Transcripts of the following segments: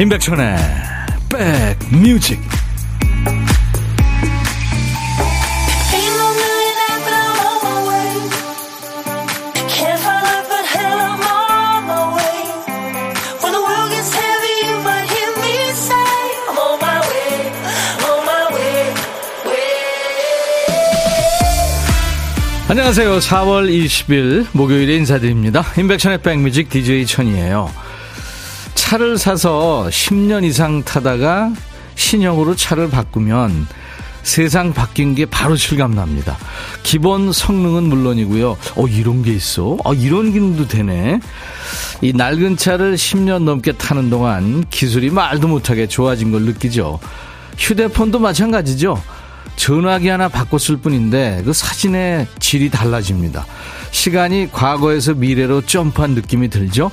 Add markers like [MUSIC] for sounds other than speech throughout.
임백천의 백뮤직 안녕하세요. 4월 20일 목요일에 인사드립니다. 임백천의 백뮤직 DJ 천이에요. 차를 사서 10년 이상 타다가 신형으로 차를 바꾸면 세상 바뀐 게 바로 실감납니다. 기본 성능은 물론이고요. 어, 이런 게 있어? 어, 이런 기능도 되네. 이 낡은 차를 10년 넘게 타는 동안 기술이 말도 못하게 좋아진 걸 느끼죠. 휴대폰도 마찬가지죠. 전화기 하나 바꿨을 뿐인데 그 사진의 질이 달라집니다. 시간이 과거에서 미래로 점프한 느낌이 들죠?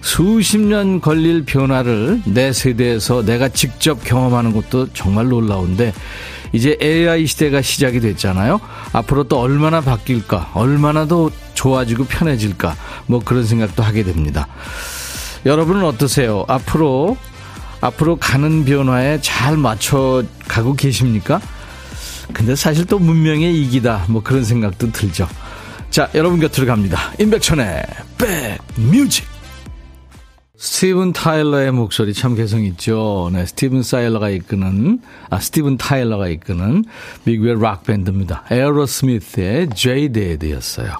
수십 년 걸릴 변화를 내 세대에서 내가 직접 경험하는 것도 정말 놀라운데 이제 AI 시대가 시작이 됐잖아요. 앞으로 또 얼마나 바뀔까, 얼마나 더 좋아지고 편해질까, 뭐 그런 생각도 하게 됩니다. 여러분은 어떠세요? 앞으로, 앞으로 가는 변화에 잘 맞춰 가고 계십니까? 근데 사실 또 문명의 이기다, 뭐 그런 생각도 들죠. 자, 여러분 곁으로 갑니다. 임백천의 백뮤직. 스티븐 타일러의 목소리 참 개성 있죠. 네, 스티븐 사일러가 이끄는, 아, 스티븐 타일러가 이끄는 미국의 락 밴드입니다. 에어로스미스의 Jaded였어요.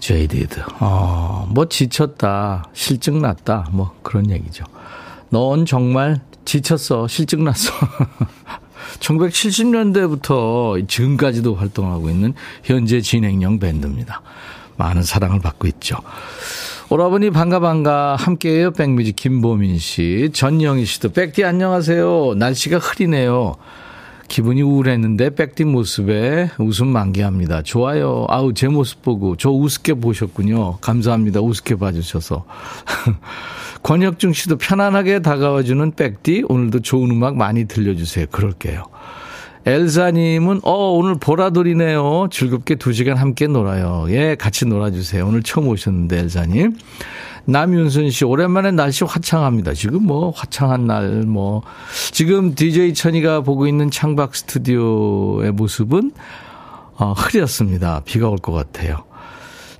Jaded. 어, 뭐 지쳤다, 싫증 났다, 뭐 그런 얘기죠. 넌 정말 지쳤어, 싫증 났어. [LAUGHS] 1970년대부터 지금까지도 활동하고 있는 현재 진행형 밴드입니다. 많은 사랑을 받고 있죠. 오라버니 반가 반가. 함께해요 백뮤직. 김보민 씨 전영희 씨도 백디 안녕하세요. 날씨가 흐리네요. 기분이 우울했는데 백디 모습에 웃음 만개합니다. 좋아요. 아우 제 모습 보고 저 우습게 보셨군요. 감사합니다. 우습게 봐주셔서. [LAUGHS] 권혁중 씨도 편안하게 다가와주는 백디 오늘도 좋은 음악 많이 들려주세요. 그럴게요 엘사님은, 어, 오늘 보라돌이네요. 즐겁게 두 시간 함께 놀아요. 예, 같이 놀아주세요. 오늘 처음 오셨는데, 엘사님. 남윤순 씨, 오랜만에 날씨 화창합니다. 지금 뭐, 화창한 날, 뭐. 지금 DJ 천이가 보고 있는 창밖 스튜디오의 모습은, 어, 흐렸습니다. 비가 올 것 같아요.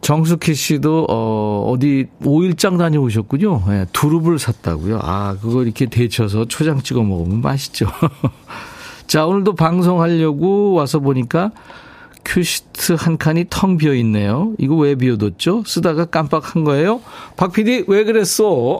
정숙희 씨도, 어, 어디, 5일장 다녀오셨군요. 예, 두릅을 샀다고요. 아, 그거 이렇게 데쳐서 초장 찍어 먹으면 맛있죠. [LAUGHS] 자, 오늘도 방송하려고 와서 보니까 큐시트 한 칸이 텅 비어 있네요. 이거 왜 비워뒀죠? 쓰다가 깜빡한 거예요? 박 PD, 왜 그랬어?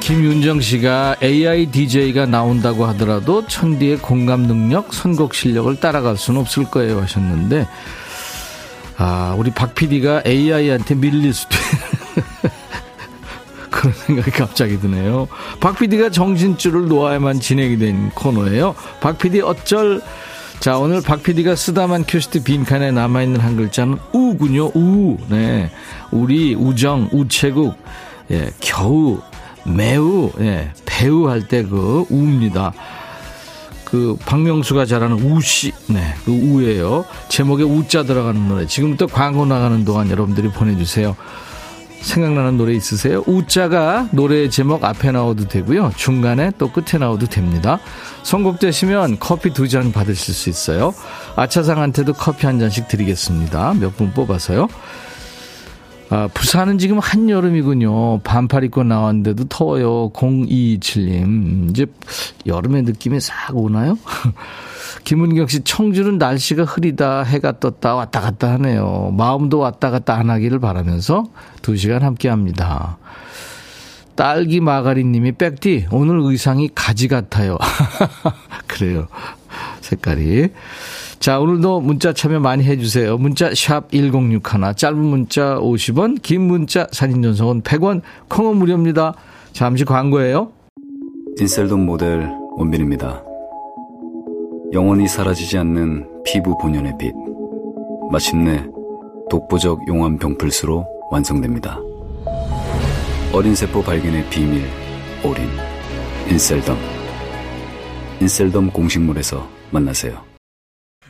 김윤정 씨가 AI DJ가 나온다고 하더라도 천디의 공감 능력, 선곡 실력을 따라갈 수는 없을 거예요 하셨는데 아, 우리 박 PD가 AI한테 밀릴 수도 [LAUGHS] 그런 생각이 갑자기 드네요. 박 PD가 정신줄을 놓아야만 진행이 된 코너예요. 박 PD 어쩔 자, 오늘 박 PD가 쓰다만 큐시트 빈칸에 남아있는 한 글자는 우군요, 우. 네. 우리, 우정, 우체국, 예, 겨우, 매우, 예, 배우 할 때 그 우입니다. 그 박명수가 잘하는 우씨, 네, 그 우예요. 제목에 우자 들어가는 노래. 지금부터 광고 나가는 동안 여러분들이 보내주세요. 생각나는 노래 있으세요? 우자가 노래 제목 앞에 나와도 되고요. 중간에 또 끝에 나와도 됩니다. 선곡되시면 커피 두 잔 받으실 수 있어요. 아차상한테도 커피 한 잔씩 드리겠습니다. 몇 분 뽑아서요. 아, 부산은 지금 한여름이군요. 반팔 입고 나왔는데도 더워요. 0227님. 이제 여름의 느낌이 싹 오나요? [LAUGHS] 김은경 씨, 청주는 날씨가 흐리다, 해가 떴다, 왔다 갔다 하네요. 마음도 왔다 갔다 안 하기를 바라면서 두 시간 함께 합니다. 딸기 마가리 님이 백디, 오늘 의상이 가지 같아요. [LAUGHS] 그래요. 색깔이. 자, 오늘도 문자 참여 많이 해주세요. 문자 샵 1061, 짧은 문자 50원, 긴 문자 사진 전송은 100원, 콩은 무료입니다. 잠시 광고예요. 인셀돈 모델 원빈입니다. 영원히 사라지지 않는 피부 본연의 빛. 마침내 독보적 용암 병풀수로 완성됩니다. 어린 세포 발견의 비밀, 올인, 인셀덤. 인셀덤 공식몰에서 만나세요.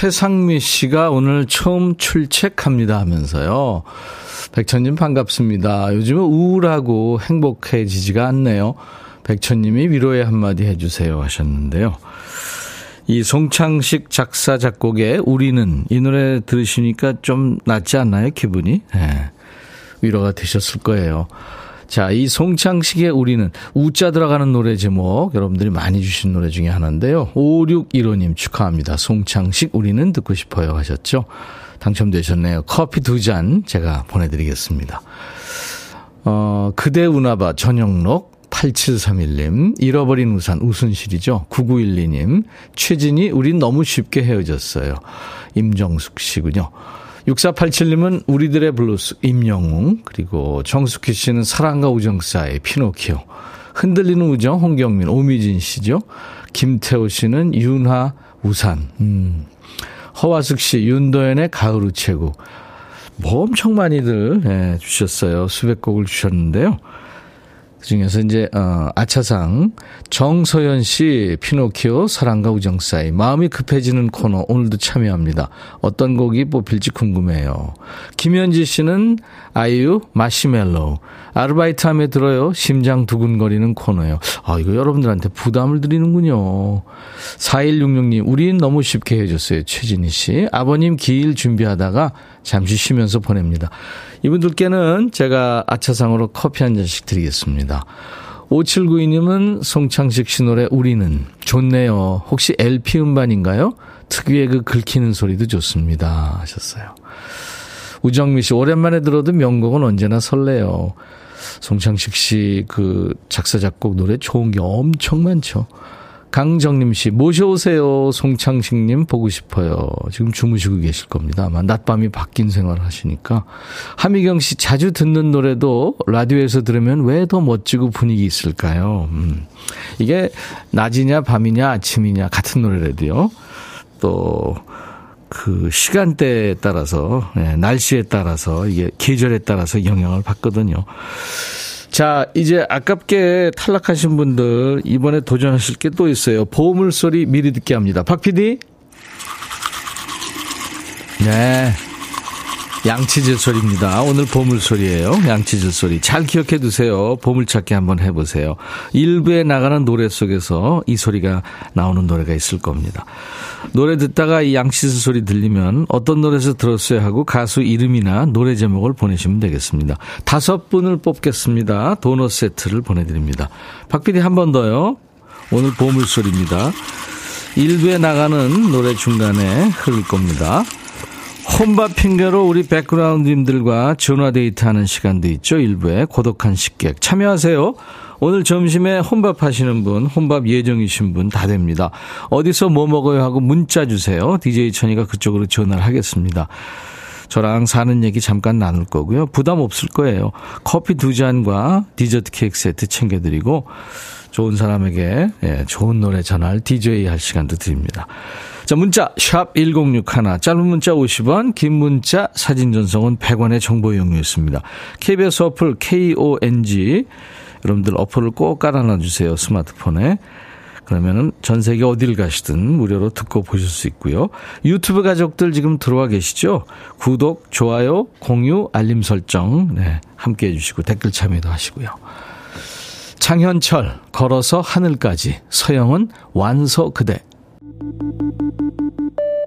최상미 씨가 오늘 처음 출첵합니다 하면서요. 백천님 반갑습니다. 요즘은 우울하고 행복해지지가 않네요. 백천님이 위로의 한마디 해주세요 하셨는데요. 이 송창식 작사 작곡의 우리는 이 노래 들으시니까 좀 낫지 않나요 기분이? 네. 위로가 되셨을 거예요. 자, 이 송창식의 우리는 우자 들어가는 노래 제목 여러분들이 많이 주신 노래 중에 하나인데요. 5615님 축하합니다. 송창식 우리는 듣고 싶어요 하셨죠? 당첨되셨네요. 커피 두 잔 제가 보내드리겠습니다. 어, 그대 우나봐 전영록 8731님, 잃어버린 우산 우순실이죠. 9912님, 최진희 우린 너무 쉽게 헤어졌어요. 임정숙 씨군요. 6487님은 우리들의 블루스 임영웅 그리고 정숙희 씨는 사랑과 우정 사이 피노키오 흔들리는 우정 홍경민 오미진 씨죠. 김태호 씨는 윤하 우산 음. 허화숙 씨 윤도현의 가을 우체국 뭐 엄청 많이들 네, 주셨어요. 수백 곡을 주셨는데요. 그 중에서 이제 어, 아차상 정서연 씨 피노키오 사랑과 우정 사이 마음이 급해지는 코너 오늘도 참여합니다. 어떤 곡이 뽑힐지 궁금해요. 김현지 씨는 아이유 마시멜로 아르바이트 함에 들어요. 심장 두근거리는 코너요. 아 이거 여러분들한테 부담을 드리는군요. 4166님 우린 너무 쉽게 해줬어요. 최진희 씨 아버님 기일 준비하다가 잠시 쉬면서 보냅니다. 이분들께는 제가 아차상으로 커피 한 잔씩 드리겠습니다. 5792님은 송창식 씨 노래 우리는 좋네요. 혹시 LP 음반인가요? 특유의 그 긁히는 소리도 좋습니다. 하셨어요. 우정미 씨, 오랜만에 들어도 명곡은 언제나 설레요. 송창식 씨 그 작사, 작곡 노래 좋은 게 엄청 많죠. 강정림 씨, 모셔오세요. 송창식님 보고 싶어요. 지금 주무시고 계실 겁니다. 아마 낮밤이 바뀐 생활을 하시니까. 하미경 씨, 자주 듣는 노래도 라디오에서 들으면 왜 더 멋지고 분위기 있을까요? 음. 이게 낮이냐, 밤이냐, 아침이냐, 같은 노래라도요. 또, 그 시간대에 따라서, 네, 날씨에 따라서, 이게 계절에 따라서 영향을 받거든요. 자, 이제 아깝게 탈락하신 분들 이번에 도전하실 게 또 있어요. 보물 소리 미리 듣게 합니다. 박 PD? 네. 양치질 소리입니다. 오늘 보물 소리예요. 양치질 소리. 잘 기억해 두세요. 보물 찾기 한번 해보세요. 일부에 나가는 노래 속에서 이 소리가 나오는 노래가 있을 겁니다. 노래 듣다가 이 양치질 소리 들리면 어떤 노래에서 들었어요 하고 가수 이름이나 노래 제목을 보내시면 되겠습니다. 다섯 분을 뽑겠습니다. 도넛 세트를 보내드립니다. 박PD 한 번 더요. 오늘 보물 소리입니다. 일부에 나가는 노래 중간에 흐를 겁니다. 혼밥 핑계로 우리 백그라운드님들과 전화 데이트하는 시간도 있죠. 일부에 고독한 식객 참여하세요. 오늘 점심에 혼밥 하시는 분, 혼밥 예정이신 분 다 됩니다. 어디서 뭐 먹어요 하고 문자 주세요. DJ 천이가 그쪽으로 전화를 하겠습니다. 저랑 사는 얘기 잠깐 나눌 거고요. 부담 없을 거예요. 커피 두 잔과 디저트 케이크 세트 챙겨드리고 좋은 사람에게 예, 좋은 노래 전할 DJ 할 시간도 드립니다. 자, 문자 샵 1061, 짧은 문자 50원, 긴 문자 사진 전송은 100원의 정보 이용료였습니다. KBS 어플 KONG 여러분들 어플을 꼭 깔아놔 주세요. 스마트폰에. 그러면은 전 세계 어딜 가시든 무료로 듣고 보실 수 있고요. 유튜브 가족들 지금 들어와 계시죠? 구독, 좋아요, 공유, 알림 설정 네, 함께 해 주시고 댓글 참여도 하시고요. 장현철 걸어서 하늘까지 서영은 완서 그대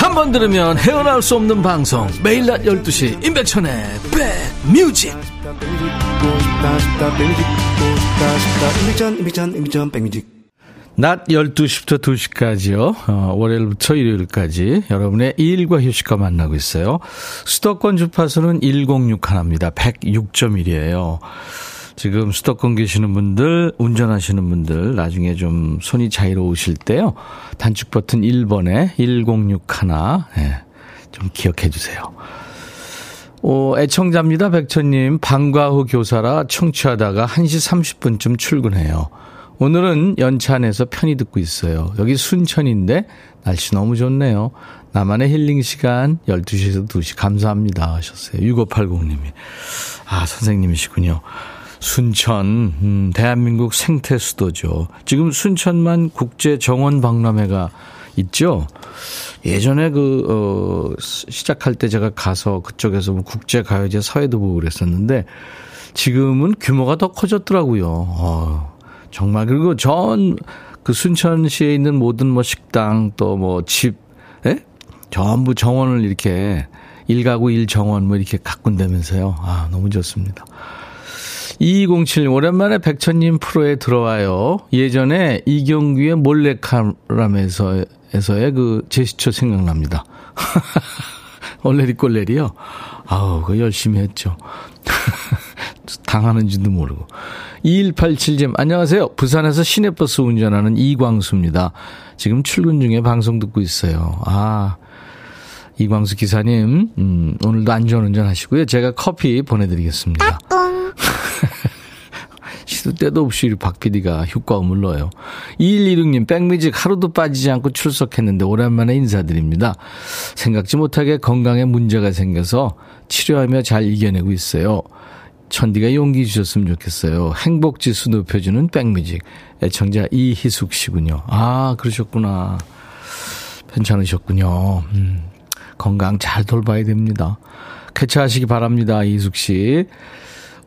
한 번 들으면 헤어나올 수 없는 방송 매일 낮 12시 임백천의 백뮤직 낮 12시부터 2시까지요. 어, 월요일부터 일요일까지 여러분의 일과 휴식과 만나고 있어요. 수도권 주파수는 106 하나입니다. 106.1이에요. 지금 수도권 계시는 분들, 운전하시는 분들, 나중에 좀 손이 자유로우실 때요. 단축 버튼 1번에 106 하나, 예, 좀 기억해 주세요. 어, 애청자입니다. 백천님. 방과 후 교사라 청취하다가 1시 30분쯤 출근해요. 오늘은 연차 안에서 편히 듣고 있어요. 여기 순천인데 날씨 너무 좋네요. 나만의 힐링 시간 12시에서 2시 감사합니다 하셨어요. 6580님이. 아, 선생님이시군요. 순천, 음, 대한민국 생태 수도죠. 지금 순천만 국제 정원 박람회가 있죠. 예전에 그, 어, 시작할 때 제가 가서 그쪽에서 뭐 국제 가요제 사회도 보고 그랬었는데 지금은 규모가 더 커졌더라고요. 어, 정말. 그리고 전 그 순천시에 있는 모든 뭐 식당 또 뭐 집, 예? 전부 정원을 이렇게 일가구 일정원 뭐 이렇게 가꾼다면서요. 아, 너무 좋습니다. 2207 오랜만에 백천님 프로에 들어와요. 예전에 이경규의 몰래카람에서 에서의 그 제스처 생각납니다. [LAUGHS] 얼레리 꼴레리요. 아우, 그 열심히 했죠. [LAUGHS] 당하는지도 모르고. 2187님, 안녕하세요. 부산에서 시내버스 운전하는 이광수입니다. 지금 출근 중에 방송 듣고 있어요. 아, 이광수 기사님, 음, 오늘도 안전 운전 하시고요. 제가 커피 보내드리겠습니다. [LAUGHS] 시도 때도 없이 박 PD가 효과음을 넣어요. 2116님, 백뮤직 하루도 빠지지 않고 출석했는데 오랜만에 인사드립니다. 생각지 못하게 건강에 문제가 생겨서 치료하며 잘 이겨내고 있어요. 천디가 용기 주셨으면 좋겠어요. 행복지수 높여주는 백뮤직. 애청자 이희숙 씨군요. 아, 그러셨구나. 괜찮으셨군요. 음, 건강 잘 돌봐야 됩니다. 쾌차하시기 바랍니다. 이희숙 씨.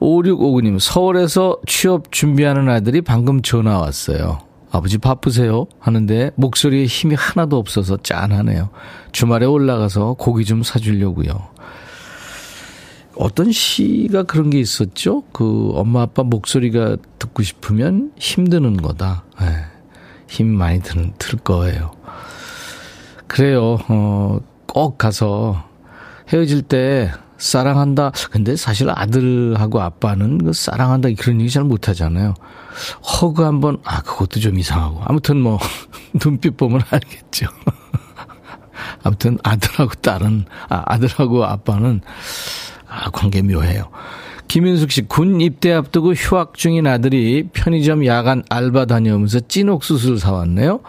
5659님, 서울에서 취업 준비하는 아들이 방금 전화 왔어요. 아버지 바쁘세요? 하는데 목소리에 힘이 하나도 없어서 짠하네요. 주말에 올라가서 고기 좀 사주려고요. 어떤 시가 그런 게 있었죠? 그 엄마 아빠 목소리가 듣고 싶으면 힘드는 거다. 네. 힘 많이 드는, 들 거예요. 그래요. 어, 꼭 가서 헤어질 때 사랑한다. 근데 사실 아들하고 아빠는 그 사랑한다 그런 얘기 잘 못하잖아요. 허그 한번 아 그것도 좀 이상하고 아무튼 뭐 [LAUGHS] 눈빛 보면 알겠죠. [LAUGHS] 아무튼 아들하고 딸은 아 아들하고 아빠는 아 관계 묘해요. 김윤숙 씨, 군 입대 앞두고 휴학 중인 아들이 편의점 야간 알바 다녀오면서 찐 옥수수를 사왔네요.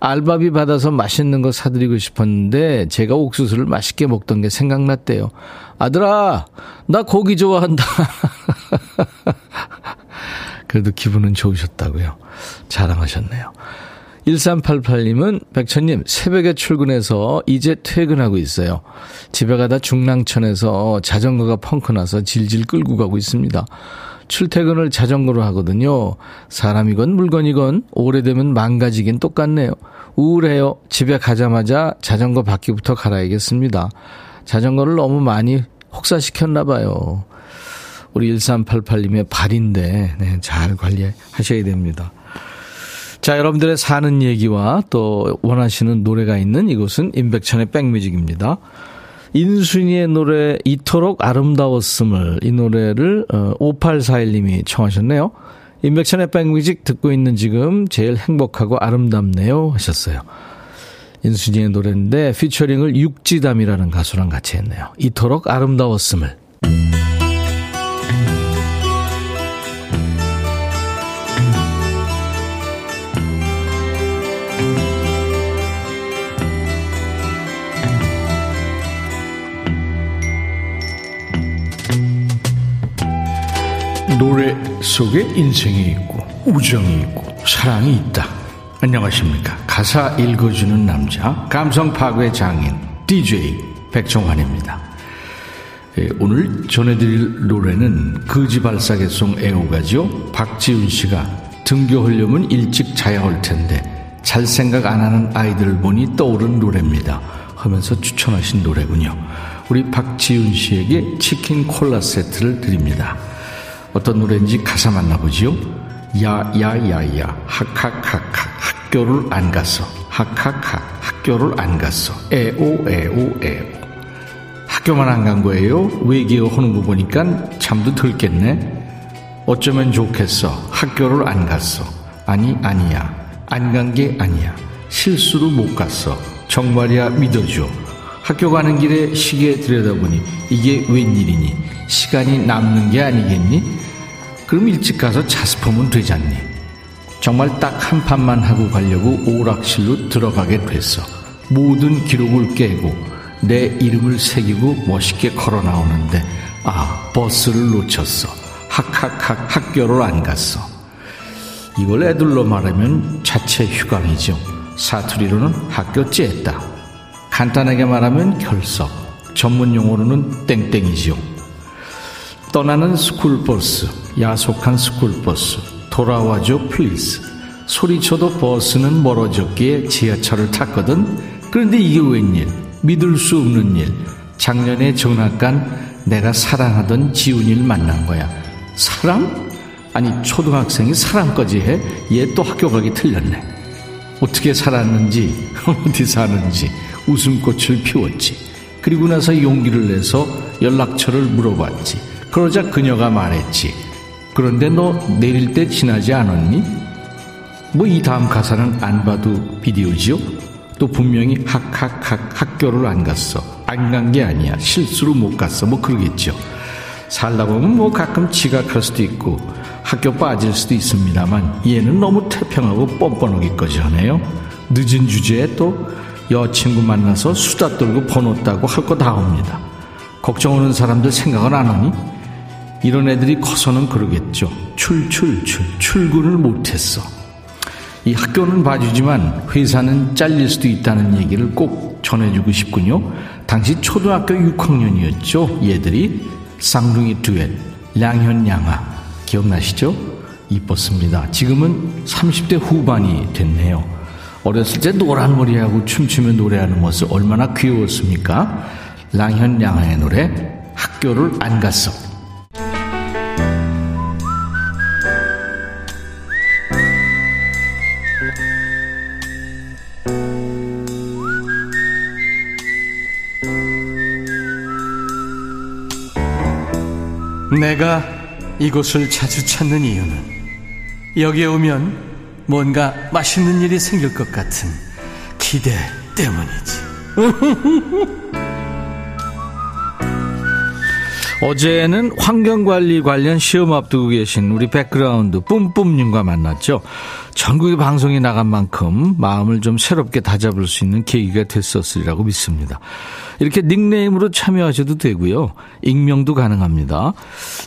알바비 받아서 맛있는 거 사드리고 싶었는데 제가 옥수수를 맛있게 먹던 게 생각났대요. 아들아, 나 고기 좋아한다. [LAUGHS] 그래도 기분은 좋으셨다고요. 자랑하셨네요. 1388님은 백천님 새벽에 출근해서 이제 퇴근하고 있어요. 집에 가다 중랑천에서 자전거가 펑크 나서 질질 끌고 가고 있습니다. 출퇴근을 자전거로 하거든요. 사람이건 물건이건 오래되면 망가지긴 똑같네요. 우울해요. 집에 가자마자 자전거 바퀴부터 갈아야겠습니다. 자전거를 너무 많이 혹사시켰나 봐요. 우리 1388님의 발인데 네, 잘 관리하셔야 됩니다. 자, 여러분들의 사는 얘기와 또 원하시는 노래가 있는 이곳은 임백천의 백뮤직입니다. 인순이의 노래 이토록 아름다웠음을 이 노래를 5841님이 청하셨네요. 임백천의 백뮤직 듣고 있는 지금 제일 행복하고 아름답네요 하셨어요. 인순이의 노래인데 피처링을 육지담이라는 가수랑 같이 했네요. 이토록 아름다웠음을 노래 속에 인생이 있고 우정이 있고 사랑이 있다. 안녕하십니까. 가사 읽어주는 남자, 감성 파괴 장인, DJ 백종환입니다. 예, 오늘 전해드릴 노래는 거지발사계송 애호가죠. 박지훈 씨가 등교하려면 일찍 자야 할 텐데 잘 생각 안 하는 아이들을 보니 떠오른 노래입니다. 하면서 추천하신 노래군요. 우리 박지훈 씨에게 치킨 콜라 세트를 드립니다. 어떤 노래인지 가사 만나보지요. 야야야야 학학학학 학교를 안 갔어. 학학학 학교를 안 갔어. 에오 에오 에오 학교만 안 간 거예요? 외계어 하는 거 보니까 잠도 덜 깼네. 어쩌면 좋겠어. 학교를 안 갔어. 아니 아니야. 안 간 게 아니야. 실수로 못 갔어. 정말이야 믿어줘. 학교 가는 길에 시계 들여다보니 이게 웬일이니? 시간이 남는 게 아니겠니? 그럼 일찍 가서 자습하면 되잖니. 정말 딱 한 판만 하고 가려고 오락실로 들어가게 됐어. 모든 기록을 깨고 내 이름을 새기고 멋있게 걸어 나오는데 아 버스를 놓쳤어. 학학학 학교를 안 갔어. 이걸 애들로 말하면 자체 휴강이죠. 사투리로는 학교 째했다. 간단하게 말하면 결석. 전문 용어로는 땡땡이죠. 떠나는 스쿨버스, 야속한 스쿨버스, 돌아와줘 please. 소리쳐도 버스는 멀어졌기에 지하철을 탔거든. 그런데 이게 웬일? 믿을 수 없는 일. 작년에 전학 간 내가 사랑하던 지훈이를 만난 거야. 사랑? 아니 초등학생이 사랑까지 해? 얘 또 학교 가기 틀렸네. 어떻게 살았는지 [LAUGHS] 어디 사는지 웃음꽃을 피웠지. 그리고 나서 용기를 내서 연락처를 물어봤지. 그러자 그녀가 말했지. 그런데 너 내릴 때 지나지 않았니? 뭐 이 다음 가사는 안 봐도 비디오지요? 또 분명히 학학학 학교를 안 갔어. 안 간 게 아니야. 실수로 못 갔어. 뭐 그러겠죠. 살다 보면 뭐 가끔 지각할 수도 있고 학교 빠질 수도 있습니다만 얘는 너무 태평하고 뻔뻔하기까지 하네요. 늦은 주제에 또 여친구 만나서 수다 떨고 번호 따고 할 거다 합니다. 걱정 오는 사람들 생각은 안 하니? 이런 애들이 커서는 그러겠죠. 출출출 출근을 못했어. 이 학교는 봐주지만 회사는 잘릴 수도 있다는 얘기를 꼭 전해주고 싶군요. 당시 초등학교 6학년이었죠. 얘들이 쌍둥이 듀엣 량현양아 기억나시죠? 이뻤습니다. 지금은 30대 후반이 됐네요. 어렸을 때 노란 머리하고 춤추며 노래하는 모습 얼마나 귀여웠습니까? 랑현양아의 노래 학교를 안 갔어. 내가 이곳을 자주 찾는 이유는 여기에 오면 뭔가 맛있는 일이 생길 것 같은 기대 때문이지. [LAUGHS] 어제는 환경관리 관련 시험 앞두고 계신 우리 백그라운드 뿜뿜님과 만났죠. 전국의 방송이 나간 만큼 마음을 좀 새롭게 다잡을 수 있는 계기가 됐었으리라고 믿습니다. 이렇게 닉네임으로 참여하셔도 되고요. 익명도 가능합니다.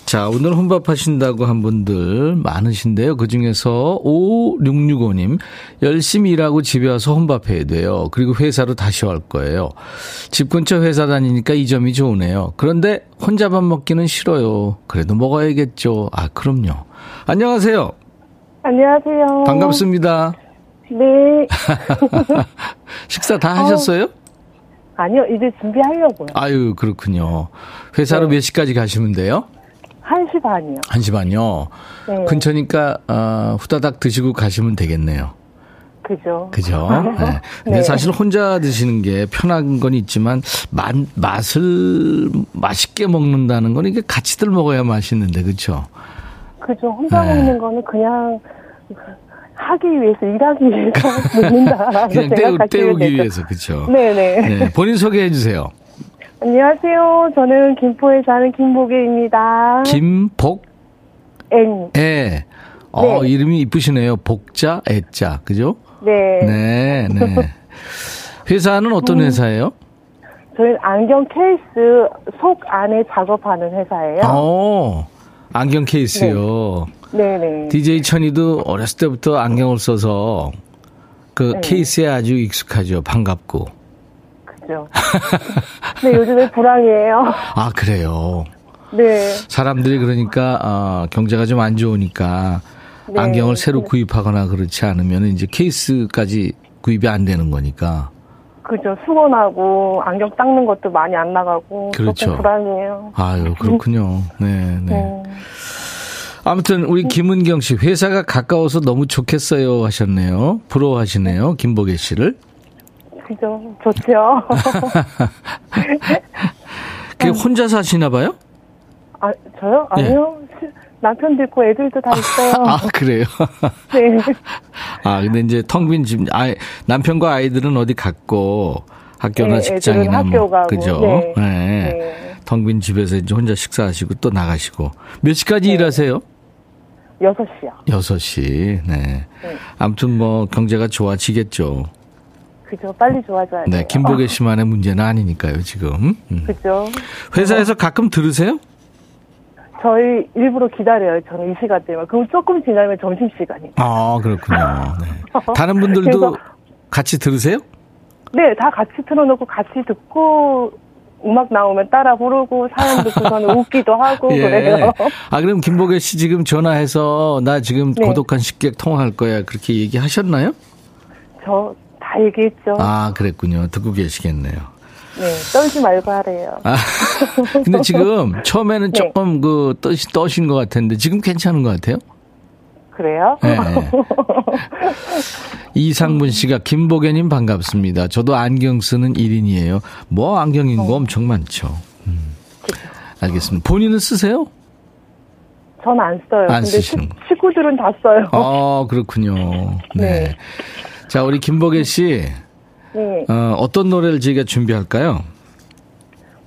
자, 오늘 혼밥하신다고 한 분들 많으신데요. 그 중에서 5665님, 열심히 일하고 집에 와서 혼밥해야 돼요. 그리고 회사로 다시 갈 거예요. 집 근처 회사 다니니까 이 점이 좋으네요. 그런데 혼자 밥 먹기는 싫어요. 그래도 먹어야겠죠. 아, 그럼요. 안녕하세요. 안녕하세요. 반갑습니다. 네. [LAUGHS] 식사 다 하셨어요? 아니요, 이제 준비하려고요. 아유, 그렇군요. 회사로 네. 몇 시까지 가시면 돼요? 1시 반이요. 1시 반이요. 네. 근처니까 어, 후다닥 드시고 가시면 되겠네요. 그죠. 그죠? [LAUGHS] 네. 근데 네. 사실 혼자 드시는 게 편한 건 있지만 맛, 맛을 맛있게 먹는다는 건 이게 같이들 먹어야 맛있는데 그렇죠? 그죠. 혼자 네. 먹는 거는 그냥 하기 위해서, 일하기 위해서 [LAUGHS] 먹는다. 그냥 때우, 때우기 위해서 그렇죠? 네네. 네, 본인 소개해 주세요. 안녕하세요. 저는 김포에 사는 김복애입니다. 김복 앵. 애. 어, 네. 이름이 이쁘시네요. 복자, 애자. 그죠? 네. 네, 네. 회사는 어떤 음. 회사예요? 저희는 안경 케이스 속 안에 작업하는 회사예요. 어, 안경 케이스요. 네네. DJ 천이도 어렸을 때부터 안경을 써서 그 네. 케이스에 아주 익숙하죠. 반갑고. 그죠. 근데 요즘에 불황이에요. [LAUGHS] 아, 그래요. 네. 사람들이 그러니까 어, 경제가 좀 안 좋으니까 네. 안경을 새로 구입하거나 그렇지 않으면 이제 케이스까지 구입이 안 되는 거니까. 그죠. 수건하고 안경 닦는 것도 많이 안 나가고. 그렇죠. 불황이에요. 아유, 그렇군요. 네, 네. 네. 아무튼 우리 김은경 씨 회사가 가까워서 너무 좋겠어요 하셨네요. 부러워하시네요. 김보계 씨를. 그죠. 좋죠. [LAUGHS] 그게 혼자 사시나 봐요? 아, 저요? 아니요. 시- 남편도 있고 애들도 다 있어요. 아, 그래요? [LAUGHS] 네. 아, 근데 이제 텅 빈 집, 아, 남편과 아이들은 어디 갔고, 학교나 네, 직장이나 뭐, 학교 가고, 그죠? 네. 네. 네. 텅빈 집에서 이제 혼자 식사하시고 또 나가시고. 몇 시까지 네. 일하세요? 6시요. 6시. 네. 아무튼 뭐 경제가 좋아지겠죠. 그죠. 빨리 좋아져야 돼요. 네. 김보계 씨만의 문제는 아니니까요, 지금. 음. 그죠. 회사에서 가끔 들으세요? 저희 일부러 기다려요. 저는 이 시간대만. 그럼 조금 지나면 점심 시간이에요. 아, 그렇군요. 네. [LAUGHS] 다른 분들도 같이 들으세요? 네, 다 같이 틀어놓고 같이 듣고 음악 나오면 따라 부르고 사연 듣고서는 [LAUGHS] 웃기도 하고 그래요. 아, 그럼 김보계 씨 지금 전화해서 나 지금 네. 고독한 식객 통화할 거야. 그렇게 얘기하셨나요? 저 다 얘기했죠. 아, 그랬군요. 듣고 계시겠네요. 네, 떨지 말고 하래요. 아, 근데 지금 처음에는 네. 조금 그 떠시, 떠신 것 같았는데 지금 괜찮은 것 같아요? 그래요? 네. 이상문 씨가 김보계님 반갑습니다. 저도 안경 쓰는 1인이에요. 뭐 안경 인 거 엄청 많죠. 음. 알겠습니다. 본인은 쓰세요? 전 안 써요. 안 근데 쓰시는 식- 식구들은 다 써요. 아, 그렇군요. 네. 네. 자, 우리 김보계 씨, 네. 어, 어떤 노래를 저희가 준비할까요?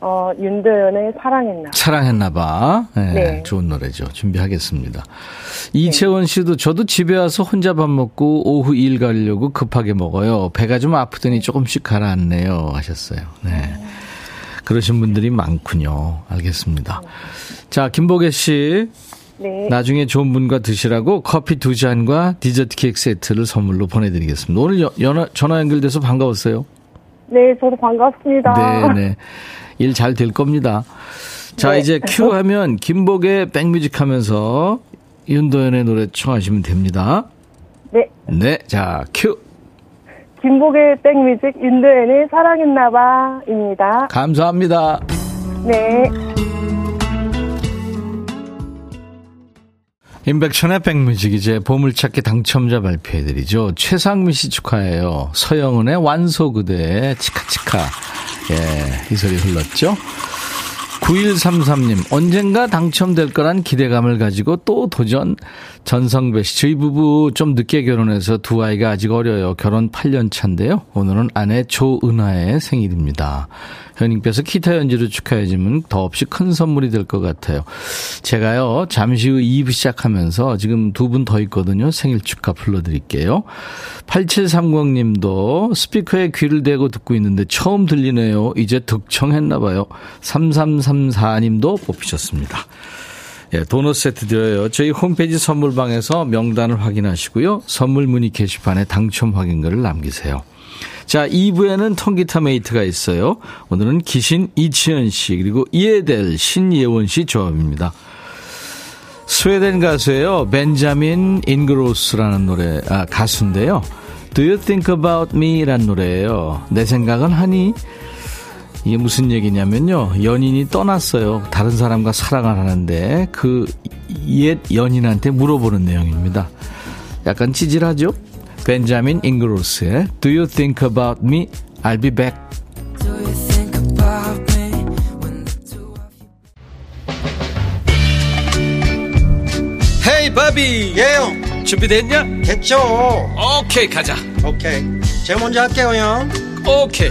어, 윤도현의 사랑했나. 사랑했나봐. 네, 네. 좋은 노래죠. 준비하겠습니다. 이채원 씨도 저도 집에 와서 혼자 밥 먹고 오후 일 가려고 급하게 먹어요. 배가 좀 아프더니 조금씩 가라앉네요. 하셨어요. 네. 그러신 분들이 많군요. 알겠습니다. 자, 김보계 씨. 네. 나중에 좋은 분과 드시라고 커피 두 잔과 디저트 케이크 세트를 선물로 보내드리겠습니다. 오늘 여- 연하- 전화 연결돼서 반가웠어요. 네, 저도 반갑습니다. 네 네. 일 잘 될 겁니다. 자, 네. 이제 큐 하면 김복의 백뮤직 하면서 윤도현의 노래 청하시면 됩니다. 네. 네. 자, 큐. 김복의 백뮤직 윤도현의 사랑했나봐입니다. 감사합니다. 네. 임백천의 백뮤직 이제 보물찾기 당첨자 발표해드리죠. 최상미 씨 축하해요. 서영은의 완소 그대 치카치카. 예, 이 소리 흘렀죠. 9133님, 언젠가 당첨될 거란 기대감을 가지고 또 도전. 전성배 씨, 저희 부부 좀 늦게 결혼해서 두 아이가 아직 어려요. 결혼 8년 차인데요. 오늘은 아내 조은하의 생일입니다. 현인께서 기타 연주를 축하해주면 더없이 큰 선물이 될 것 같아요. 제가요, 잠시 후 2부 시작하면서 지금 두 분 더 있거든요. 생일 축하 불러드릴게요. 8730님도 스피커에 귀를 대고 듣고 있는데 처음 들리네요. 이제 득청했나봐요. 3334님도 뽑히셨습니다. 예, 도넛 세트 드려요. 저희 홈페이지 선물방에서 명단을 확인하시고요. 선물 문의 게시판에 당첨 확인글을 남기세요. 자, 2부에는 통기타 메이트가 있어요. 오늘은 기신 이치현 씨, 그리고 이해될 신예원 씨 조합입니다. 스웨덴 가수예요. 벤자민 인그로스라는 노래, 아, 가수인데요. Do you think about me? 란 노래예요. 내 생각은 하니? 이게 무슨 얘기냐면요. 연인이 떠났어요. 다른 사람과 사랑을 하는데 그 옛 연인한테 물어보는 내용입니다. 약간 찌질하죠? 벤자민 잉그로스의 Do you think about me? I'll be back. 헤이 바비 예요 준비됐냐? 됐죠 오케이 가자 오케이 제가 먼저 할게요 형 오케이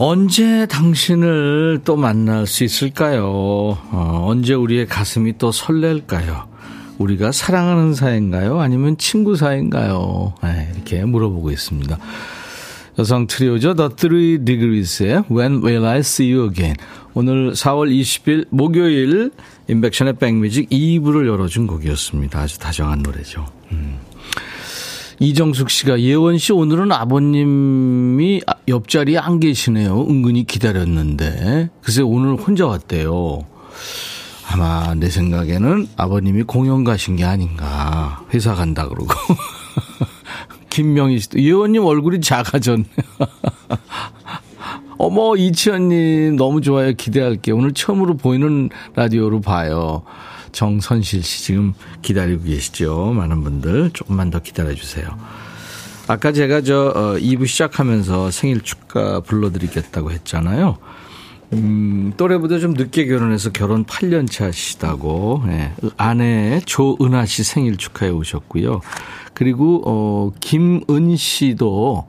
언제 당신을 또 만날 수 있을까요? 어, 언제 우리의 가슴이 또 설렐까요? 우리가 사랑하는 사이인가요? 아니면 친구 사이인가요? 네, 이렇게 물어보고 있습니다. 여성 트리오죠. The Three Degrees의 When Will I See You Again. 오늘 4월 20일 목요일 인백션의 백뮤직 2부를 열어준 곡이었습니다. 아주 다정한 노래죠. 음. 이정숙 씨가 예원 씨 오늘은 아버님이 옆자리에 안 계시네요. 은근히 기다렸는데. 글쎄 오늘 혼자 왔대요. 아마 내 생각에는 아버님이 공연 가신 게 아닌가. 회사 간다 그러고. [LAUGHS] 김명희 씨도 예원님 얼굴이 작아졌네. [LAUGHS] 어머 이치현님 너무 좋아요. 기대할게요. 오늘 처음으로 보이는 라디오로 봐요. 정선실 씨 지금 기다리고 계시죠. 많은 분들 조금만 더 기다려 주세요. 아까 제가 저 어, 2부 시작하면서 생일 축가 불러드리겠다고 했잖아요. 음, 또래보다 좀 늦게 결혼해서 결혼 8년 차시다고 네. 아내 조은하 씨 생일 축하해 오셨고요. 그리고 어 김은 씨도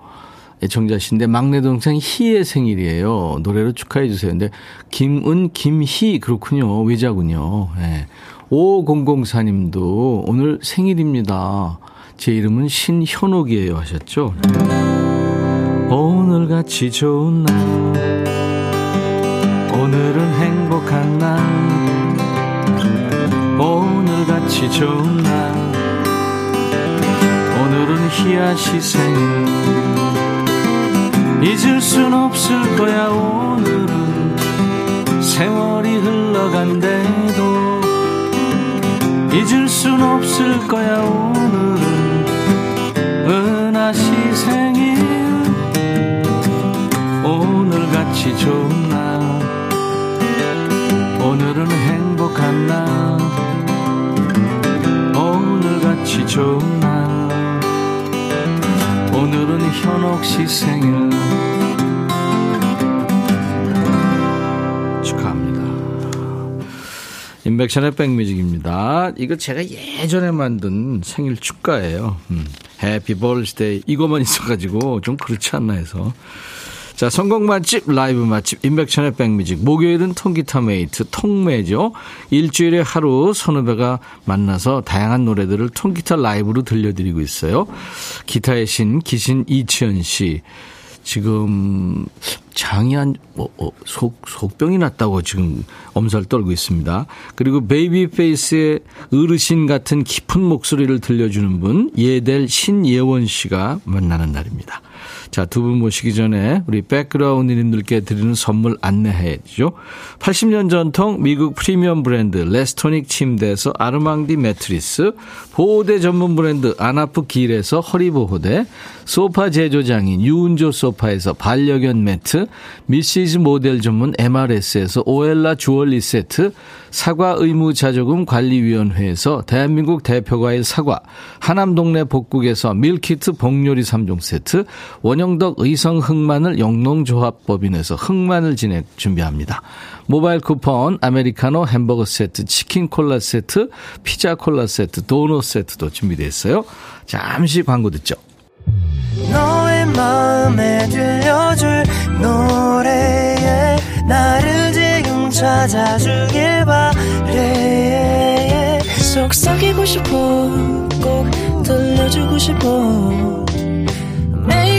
애청자신데 막내 동생 희의 생일이에요. 노래로 축하해 주세요. 근데 김은 김희 그렇군요. 외자군요. 네. 5004님도 오늘 생일입니다. 제 이름은 신현옥이에요 하셨죠. 오늘같이 좋은 날 오늘은 행복한 날 오늘같이 좋은 날 오늘은 희아시 생일 잊을 순 없을 거야 오늘은. 세월이 흘러간대도 잊을 순 없을 거야 오늘은. 은하시 생일 오늘같이 좋은 날. 오늘은 행복한 날. 오늘같이 좋은 날 현옥 씨 생일 축하합니다. 인백션의 백뮤직입니다. 이거 제가 예전에 만든 생일 축가예요. 음, 해피 벌스데이 이거만 있어가지고 좀 그렇지 않나 해서 자, 성공 맛집, 라이브 맛집, 임백천의 백뮤직. 목요일은 통기타 메이트, 통매죠. 일주일에 하루 선후배가 만나서 다양한 노래들을 통기타 라이브로 들려드리고 있어요. 기타의 신, 기신 이치현 씨. 지금 장이 한, 뭐, 어, 속, 속병이 났다고 지금 엄살 떨고 있습니다. 그리고 baby face의 어르신 같은 깊은 목소리를 들려주는 분, 예델 신예원 씨가 만나는 날입니다. 자, 두 분 모시기 전에 우리 백그라운드님들께 드리는 선물 안내해야죠. 80년 전통 미국 프리미엄 브랜드 레스토닉 침대에서 아르망디 매트리스, 보호대 전문 브랜드 아나프 길에서 허리보호대, 소파 제조장인 유운조 소파에서 반려견 매트, 미시즈 모델 전문 MRS에서 오엘라 주얼리 세트, 사과 의무 자조금 관리위원회에서 대한민국 대표과일 사과, 하남 동네 복국에서 밀키트 복요리 3종 세트, 원 영덕 의성 흑마늘 영농조합법인에서 흑마늘 진액 준비합니다. 모바일 쿠폰, 아메리카노 햄버거 세트, 치킨 콜라 세트, 피자 콜라 세트, 도넛 세트도 준비되어 있어요. 잠시 광고 듣죠. 너의 마음에 들려줄 노래에 나를 지금 찾아주길 바래 속삭이고 싶어 꼭 들려주고 싶어 매우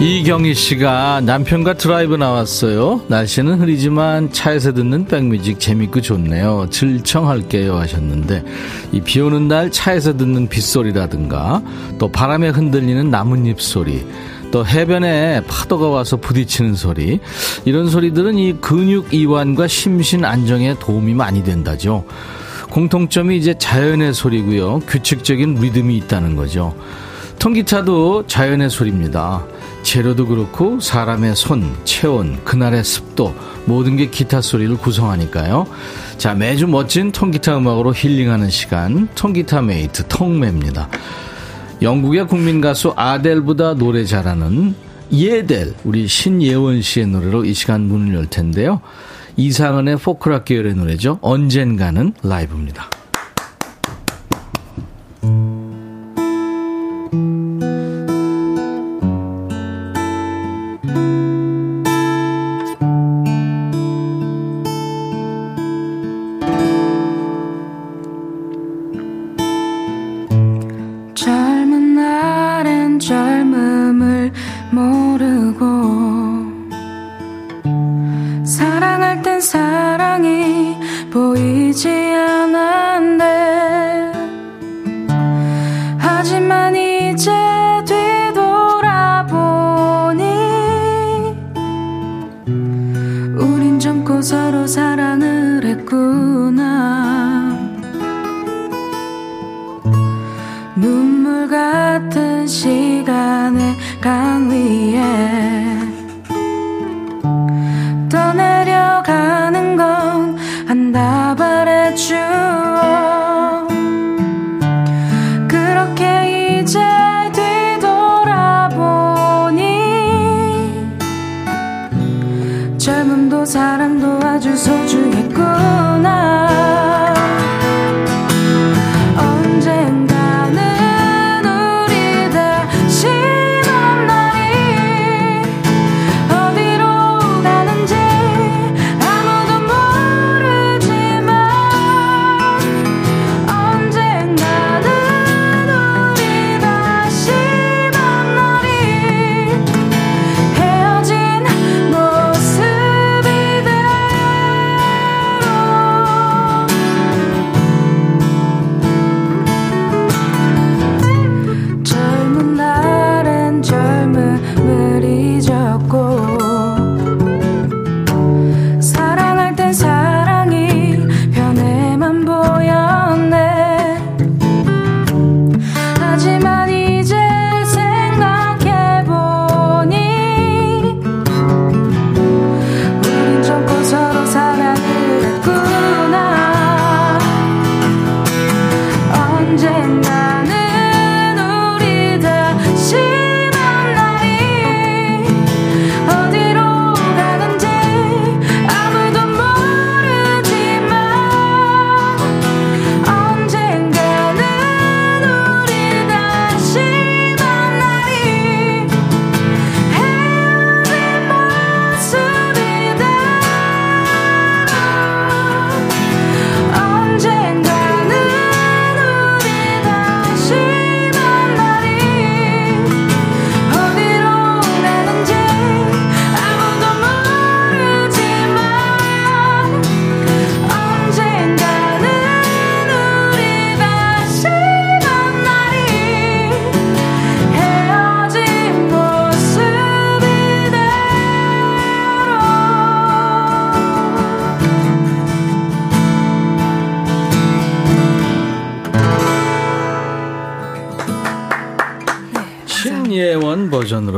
이경희 씨가 남편과 드라이브 나왔어요. 날씨는 흐리지만 차에서 듣는 백뮤직 재밌고 좋네요. 길청할게요 하셨는데 이 비 오는 날 차에서 듣는 빗소리라든가 또 바람에 흔들리는 나뭇잎 소리 또 해변에 파도가 와서 부딪히는 소리 이런 소리들은 이 근육 이완과 심신 안정에 도움이 많이 된다죠. 공통점이 이제 자연의 소리고요. 규칙적인 리듬이 있다는 거죠. 통기타도 자연의 소리입니다. 재료도 그렇고 사람의 손, 체온, 그날의 습도 모든 게 기타 소리를 구성하니까요. 자, 매주 멋진 통기타 음악으로 힐링하는 시간 통기타 메이트 통매입니다. 영국의 국민 가수 아델보다 노래 잘하는 예델 우리 신예원 씨의 노래로 이 시간 문을 열 텐데요. 이상은의 포크락 계열의 노래죠. 언젠가는 라이브입니다.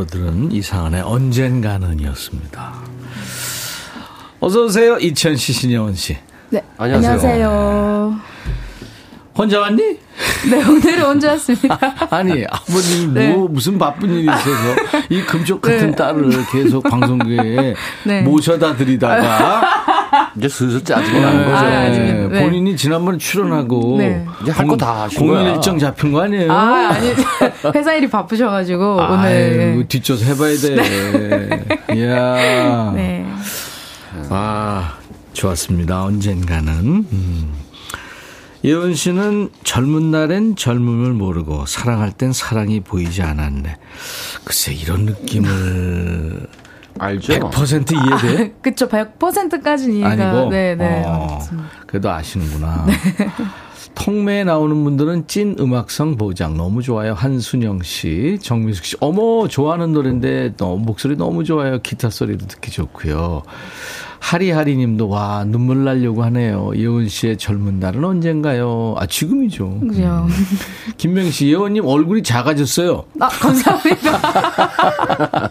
버전으로 들은 이상한의 언젠가는이었습니다. 어서 오세요 이천 씨 신예원 씨. 네. 안녕하세요. 안녕하세요. 혼자 왔니? 네, 오늘은 혼자 왔습니다. [LAUGHS] 아니 아버님 네. 뭐 무슨 바쁜 일이 있어서 이 금쪽 같은 네. 딸을 계속 방송국에 네. 모셔다 드리다가 [LAUGHS] 이제 슬슬 짜증이 네, 나는 거죠. 아, 아닙니다. 네. 본인이 지난번에 출연하고 네. 이제 할 거 다 하신 공연 거야. 일정 잡힌 거 아니에요? 아, 아니, [LAUGHS] 회사 일이 바쁘셔가지고, 오늘. 아유, 뒷조사 해봐야 돼. [LAUGHS] 이야. 네. 아, 좋았습니다. 언젠가는. 음. 예원 씨는 젊은 날엔 젊음을 모르고 사랑할 땐 사랑이 보이지 않았네. 글쎄 이런 느낌을 [LAUGHS] 알죠? 100% 이해돼? 그쵸, 100%까지는 이해가. 아니고. 네, 네. 어. 그래도 아시는구나. 통매에 나오는 분들은 찐 음악성 보장 너무 좋아요. 한순영 씨, 정민숙 씨. 어머 좋아하는 노래인데 너무 목소리 너무 좋아요. 기타 소리도 듣기 좋고요. 하리하리 님도 와 눈물 나려고 하네요. 예원 씨의 젊은 날은 언젠가요? 아 지금이죠. 그죠. 김명 씨, 예원 님 얼굴이 작아졌어요. 아, 감사합니다. [LAUGHS]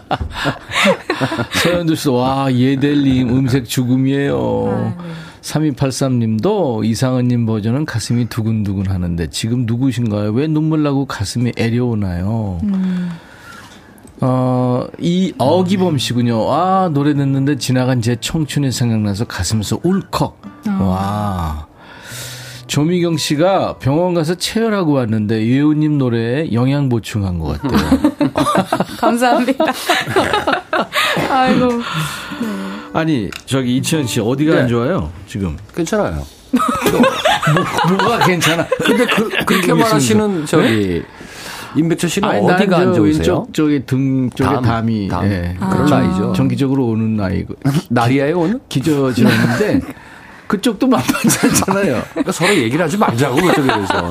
[LAUGHS] 서현두 씨, 와 예델님 음색 죽음이에요. 아, 네. 3283님도 이상은님 버전은 가슴이 두근두근 하는데 지금 누구신가요? 왜 눈물 나고 가슴이 애려오나요? 음. 어, 이 어기범 씨군요. 아, 노래 듣는데 지나간 제 청춘이 생각나서 가슴에서 울컥. 어. 와. 조미경 씨가 병원 가서 체열하고 왔는데 예우님 노래에 영양 보충한 것 같아요. [LAUGHS] 감사합니다. [LAUGHS] 아이고. 아니, 저기 이치현 씨 어디가 네. 안 좋아요? 지금. 괜찮아요. 뭐, 뭐가 괜찮아? 근데 그, 그렇게 말하시는 저기 임백철 씨는 네? 아니, 난 어디가 저안 좋으세요? 왼쪽 쪽에 등 쪽에 담, 담이 담. 예. 그런 정- 나이죠. 정기적으로 오는 나이고 [LAUGHS] 날이에요 오늘? 기저질렀는데 그쪽도 만만치 않잖아요. [LAUGHS] 그러니까 서로 얘기를 하지 말자고 그쪽에 대해서. [LAUGHS]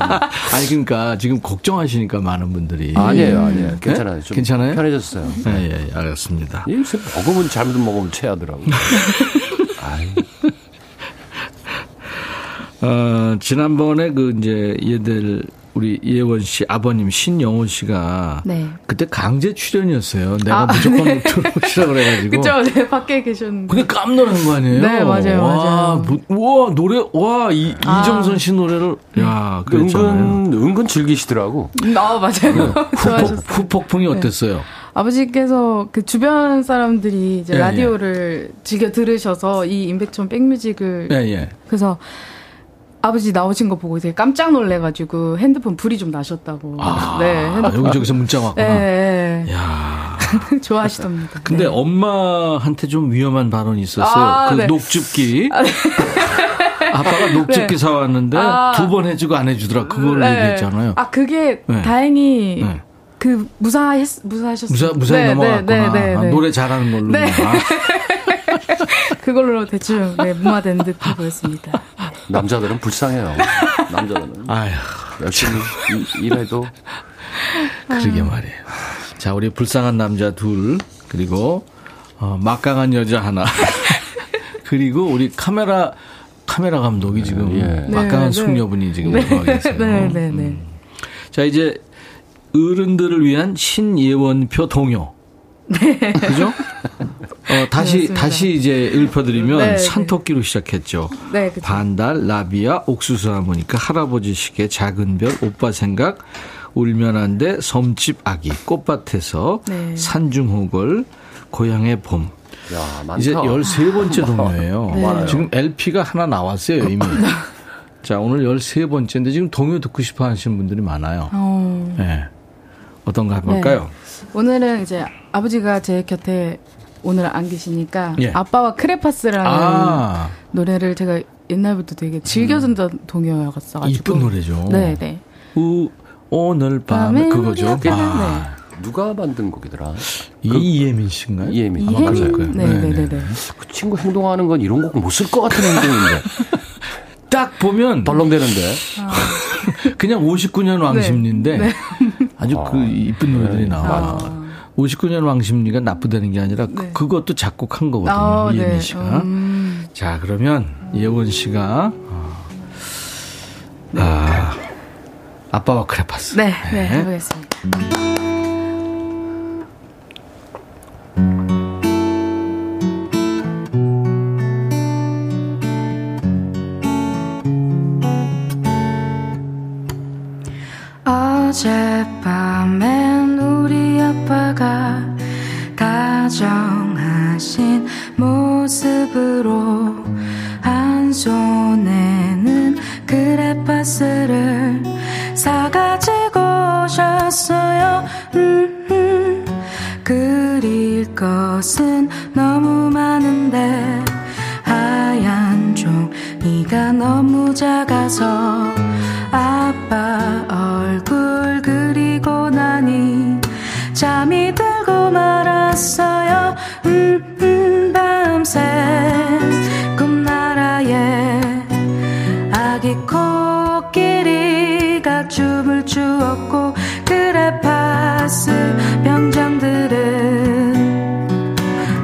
아니 그러니까 지금 걱정하시니까 많은 분들이 아니에요, 아니에요. 네? 괜찮아요. 좀 괜찮아요? 편해졌어요. 예, 예, 예, 알겠습니다. 이 요새 먹으면 잘못 먹으면 체하더라고. [LAUGHS] 아이, 어, 지난번에 그 이제 얘들 우리 예원 씨 아버님 신영호 씨가 네. 그때 강제 출연이었어요. 내가 아, 무조건 네. 들어오시라 그래가지고. 그쵸, 네, 밖에 계셨는데. 근데 깜놀한 거 아니에요? 네, 맞아요, 와, 맞아요. 뭐, 와, 노래, 와, 이, 아. 이정선 씨 노래를, 야, 그 그랬잖아요. 은근, 은근 즐기시더라고. 아, 맞아요. [LAUGHS] 좋아하셨어요. 후폭, 후폭 풍이 어땠어요? 아버지께서 그 주변 사람들이 이제 예, 라디오를 즐겨 들으셔서 이 임백천 백뮤직을 예, 예. 그래서 아버지 나오신 거 보고 되게 깜짝 놀래가지고 핸드폰 불이 좀 나셨다고. 아, 네, 핸드폰. 여기저기서 문자가 왔구나. 네, 네. 야 [LAUGHS] 좋아하시답니다. 근데 네. 엄마한테 좀 위험한 발언이 있었어요. 아, 그 네. 녹즙기. [LAUGHS] 아빠가 녹즙기 네. 사왔는데 아. 두번 해주고 안 해주더라. 그걸 네. 얘기했잖아요. 아 그게 네. 다행히 네. 그 무사했 무사하셨어요. 무사, 무사히 네, 넘어갔구나. 네, 네, 아, 네. 노래 잘하는 걸로. 네. 아, [LAUGHS] 그걸로 대충 네, 무마된 듯해 보였습니다. 남자들은 불쌍해요. [LAUGHS] 남자들은. 아휴, 열심히 이- 일해도. 그러게 말이에요. 자, 우리 불쌍한 남자 둘, 그리고, 어, 막강한 여자 하나. [LAUGHS] 그리고 우리 카메라, 카메라 감독이 지금 예. 막강한 네, 숙녀분이 지금 네, 들어와 계세요. 네, 네, 네. 자, 이제 어른들을 위한 신예원표 동요. 그죠? 어, 다시, 그렇습니다. 다시 이제 읊어드리면 네, 네. 산토끼로 시작했죠. 네, 그쵸. 반달, 라비아, 옥수수 하모니카, 할아버지 시계, 작은 별, 오빠 생각, 울면 안 돼, 섬집 아기, 꽃밭에서, 네. 산중호걸, 고향의 봄. 야, 많다. 이제 13번째 [LAUGHS] 동요예요. 네. 지금 LP가 하나 나왔어요, 이미. [LAUGHS] 자, 오늘 13번째인데 지금 동요 듣고 싶어 하시는 분들이 많아요. 어, 네. 어떤 거 해볼까요? 오늘은 이제 아버지가 제 곁에 오늘 안 계시니까 예. 아빠와 크레파스라는 아, 노래를 제가 옛날부터 되게 즐겨 듣던 동요였어가지고 이쁜 노래죠. 네, 네. 우, 오늘 밤에 밤에 그거죠. 아, 누가 만든 곡이더라? 이 이예민 씨인가요? 이예민. 아마? 맞을 거예요. 네, 네, 네, 네. 그 친구 행동하는 건 이런 곡 못 쓸 것 같은 행동인데. [LAUGHS] 딱 보면 덜렁대는데. [LAUGHS] 그냥 59년 왕십리인데 네. [LAUGHS] 아주 그 이쁜 노래들이 나와. 아. 59년 왕십리가 나쁘다는 게 아니라 그- 네. 그 것도 작곡한 거거든요. 아, 이예민 네. 씨가. 음, 자, 그러면 예원 씨가 어, 아, 아빠와 크레파스. 네, 네, 해보겠습니다. 어젯밤엔 우리 아빠가 다정하신 모습으로 한 손에는 그래파스를 사가지고 오셨어요. 음, 음. 그릴 것은 너무 많은데 하얀 종이가 너무 작아서 아빠 말았어요 음, 음, 밤새 꿈나라에 아기 코끼리가 춤을 추었고 그래파스 병장들은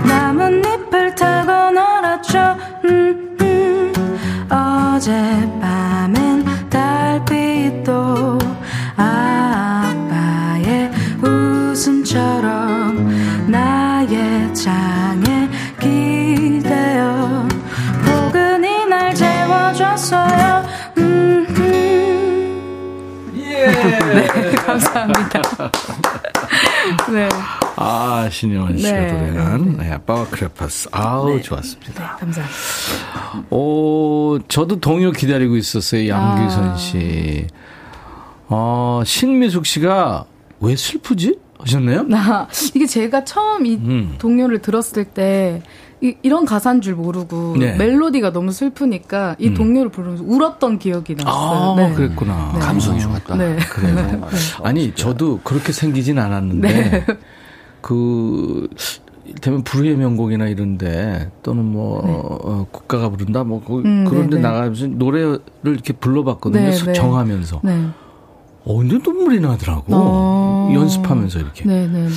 나뭇잎을 타고 놀았죠 음, 음. 어젯 감사합니다. [LAUGHS] 네, 아, 신영원 씨가 네, 노래한 네, 아빠와 크레파스. 아우, 좋았습니다. 감사합니다. 오, 저도 동요 기다리고 있었어요. 양규선 아. 씨. 어, 신미숙 씨가 왜 슬프지? 하셨나요? 나 이게 제가 처음 이 음. 동요를 들었을 때 이, 이런 가사인 줄 모르고 네. 멜로디가 너무 슬프니까 이 음. 동요를 부르면서 울었던 기억이 났어요. 아, 네. 그랬구나. 네. 감성이 좋았다. 네. 그래요. 아니, 저도 그렇게 생기진 않았는데, 네. 그, 이를테면 불후의 명곡이나 이런데, 또는 뭐, 네. 어, 국가가 부른다, 뭐, 그, 음, 그런데 네, 네. 나가면서 노래를 이렇게 불러봤거든요. 네, 수- 네. 정하면서. 네. 어, 근데 눈물이 나더라고. 어. 연습하면서 이렇게. 네, 네, 네.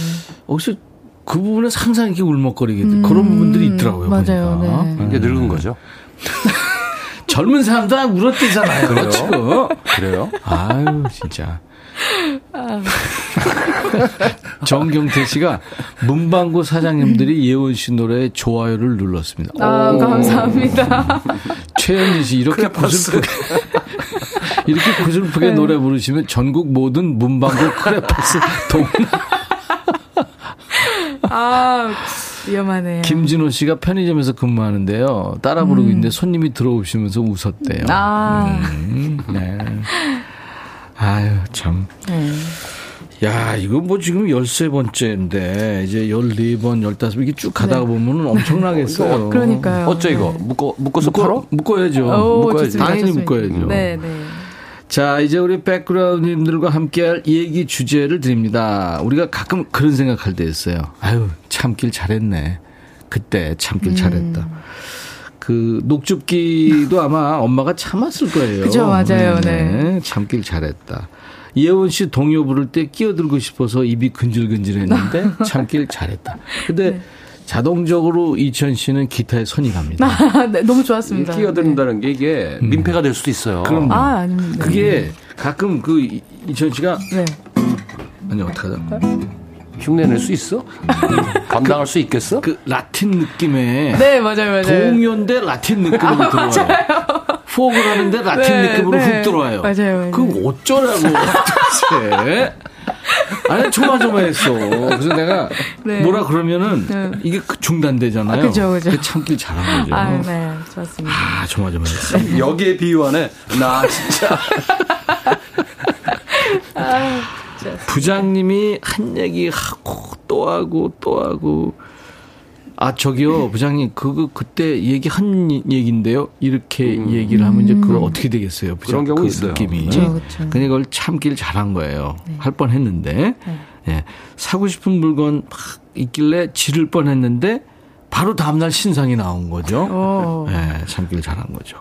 혹시 그 부분에 항상 이렇게 울먹거리게 돼. 음, 그런 부분들이 있더라고요. 맞아요, 보니까. 네. 이제 늙은 거죠. [LAUGHS] 젊은 사람도 다 울었대잖아요. 그래요? 지금. 그래요? 아유, 진짜. 아. 정경태 씨가 문방구 사장님들이 예원 씨 노래에 좋아요를 눌렀습니다. 아, 감사합니다. 최현진 씨 이렇게 구슬프게 이렇게 구슬프게 노래 부르시면 전국 모든 문방구 크레파스 동 아, 위험하네요. 김진호 씨가 편의점에서 근무하는데요. 따라 부르고 있는데 손님이 들어오시면서 웃었대요. 음. 아. 음, 네. 아유, 참. 네. 야, 이거 뭐 지금 13번째인데, 이제 14번, 15번, 이게 쭉 가다가 보면 엄청나겠어요. 네. [LAUGHS] 그러니까요. 어째 이거 묶어 묶어서 팔어? 묶어야죠. 오, 묶어야죠. 좋습니다, 당연히 좋습니다. 묶어야죠. 네, 네. 자, 이제 우리 백그라운드님들과 함께할 얘기 주제를 드립니다. 우리가 가끔 그런 생각할 때 있어요. 아유, 참길 잘했네. 그때 음. 참길 잘했다. 그 녹즙기도 아마 엄마가 참았을 거예요. 그죠, 맞아요. 네. 참길 잘했다. 예원 씨 동요 부를 때 끼어들고 싶어서 입이 근질근질했는데 [LAUGHS] 참길 잘했다. 근데 네. 자동적으로 이천 씨는 기타에 손이 갑니다. [LAUGHS] 아, 네, 너무 좋았습니다. 끼어든다는 게 이게 민폐가 될 수도 있어요. 그럼 아, 아닙니다. 그게 가끔 그 이- 이천 씨가 네. 아니 어떡하다. 흉내 낼 수 있어? [LAUGHS] 감당할 수 있겠어? 그 라틴 느낌의 네, 맞아요, 맞아요. 동요인데 라틴 느낌으로 들어와요. 포그를 하는데 라틴 네, 느낌으로 네. 훅 들어와요. 맞아요, 맞아요. 그 어쩌라고 [LAUGHS] 도대체. 아니 조마조마했어. 그래서 내가 네. 뭐라 그러면은 네. 이게 그 중단되잖아요. 아, 그죠, 그죠. 그 참길 잘한 거죠. 아, 네, 좋았습니다. 아, 조마조마했어. 여기에 비유하네. 나 진짜. 부장님이 한 얘기 하고 또 하고 또 하고 아 저기요 부장님 그거 그때 얘기한 얘기인데요. 이렇게 얘기를 하면 이제 그걸 어떻게 되겠어요? 부장? 그런 경우 그 있어요. 느낌이. 그쵸, 그쵸. 근데 그걸 참길 잘한 거예요. 할 뻔했는데. 예. 사고 싶은 물건 막 있길래 지를 뻔했는데 바로 다음날 신상이 나온 거죠. 오. 예, 참길 잘한 거죠.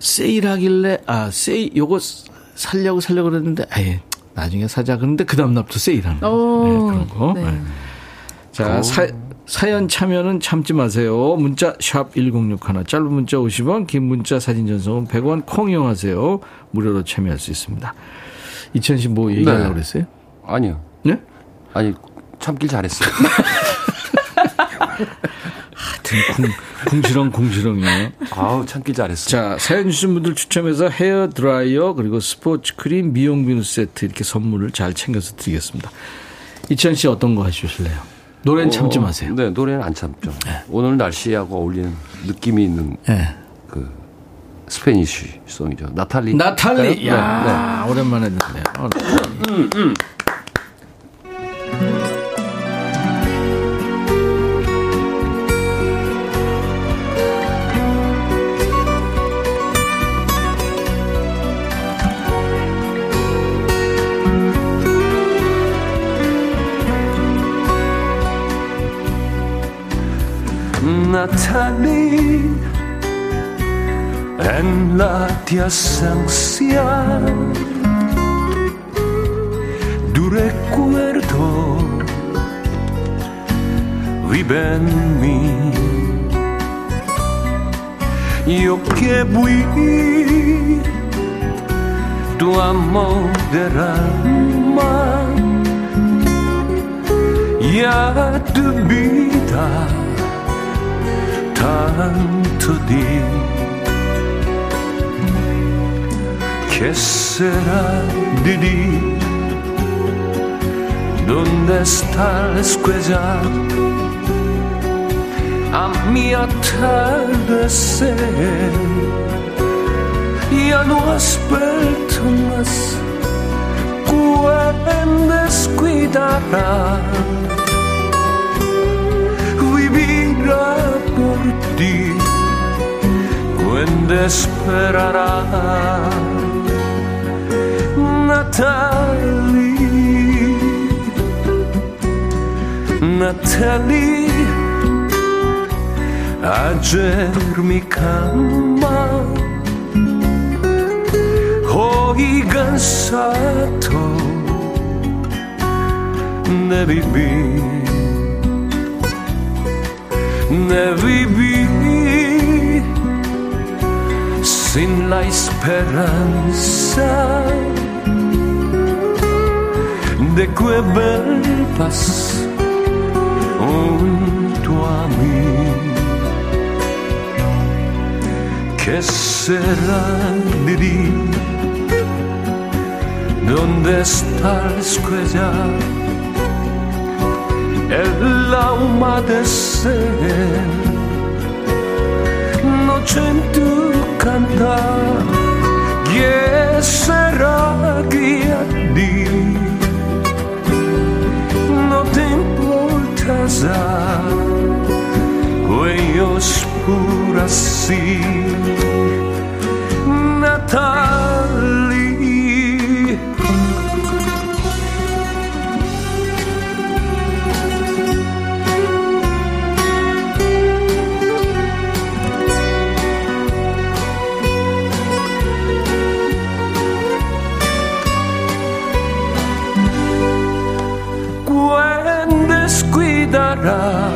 세일하길래 아 세일 요거 살려고 살려고 그랬는데 아예 나중에 사자. 그런데 그 다음 날부터 세일하는 거 오. 네, 그런 거. 네. 네. 자 사, 사연 참여는 참지 마세요 문자 샵1061 짧은 문자 50원 긴 문자 사진 전송은 100원 콩 이용하세요 무료로 참여할 수 있습니다 이천 씨뭐 얘기하려고 네. 그랬어요? 아니요. 네? 아니 참길 잘했어. 하여튼 궁, 궁시렁 궁시렁이에요 아우 참길 잘했어. 자, 사연 주신 분들 추첨해서 헤어 드라이어 그리고 스포츠 크림 미용 비누 세트 이렇게 선물을 잘 챙겨서 드리겠습니다. 이천 씨 어떤 거 해주실래요? 노래는 참지 어, 마세요. 네, 노래는 안 참죠. 오늘 날씨하고 어울리는 느낌이 있는 네. 그 스페니쉬 송이죠. 나탈리. 나탈리, 네, 야 오랜만에 듣네요. 어, 나 Natalie en la distancia tu recuerdo vive en mí. Yo que fui tu amor derrama ya tu vida tanto di che será di di donde está el escuela a mi atardecer. Ya no aspetto más. Quando descuidará esperará Natalie Natalie ayer mi cama. Hoy cansado de vivir de vivir sin la esperanza de que vuelvas junto a mí. ¿Qué será de ti? ¿Dónde está la escuela? El alma de ser, noche en tu cantar que será que a ti no te importas a por assim Natal descuidará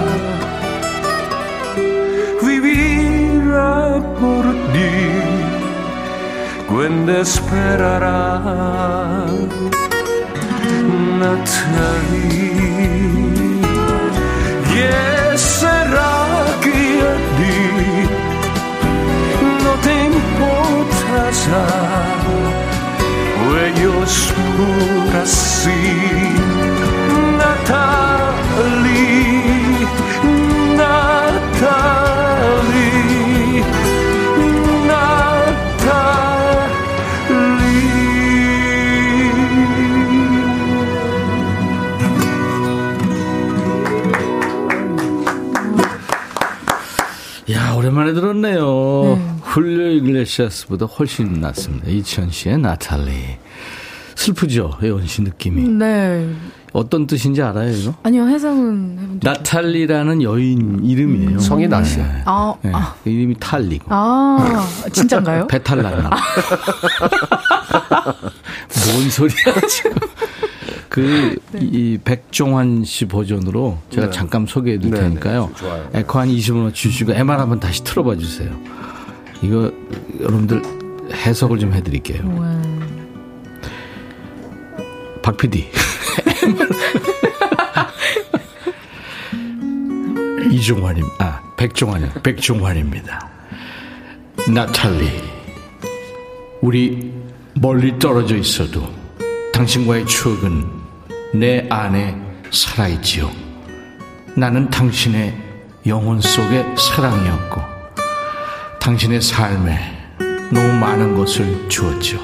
vivirá por ti quando esperará Natalie. Y será que a ti no te importa ya. Ellos por así 훌리오 이글레시아스보다 훨씬 낫습니다. 이천 씨의 나탈리. 슬프죠, 혜원 씨 느낌이. 네. 어떤 뜻인지 알아요, 이거? 아니요, 해석은 나탈리라는 여인 이름이에요. 성이 나시야. 네. 아, 네. 아, 그 이름이 탈리고. 아, 진짠가요? 배탈 났나? 뭔 소리야, 지금. 그, 이, 백종환 씨 버전으로 제가 네. 잠깐 소개해 드릴 네, 테니까요. 네, 좋아요. 에코 한 20원 주시고 MR 한번 다시 틀어봐 주세요. 이거 여러분들 해석을 좀 해드릴게요. 박 PD. [LAUGHS] 이종환님, 아, 백종환이, 백종환입니다. 나탈리, 우리 멀리 떨어져 있어도 당신과의 추억은 내 안에 살아있지요. 나는 당신의 영혼 속의 사랑이었고, 당신의 삶에 너무 많은 것을 주었죠.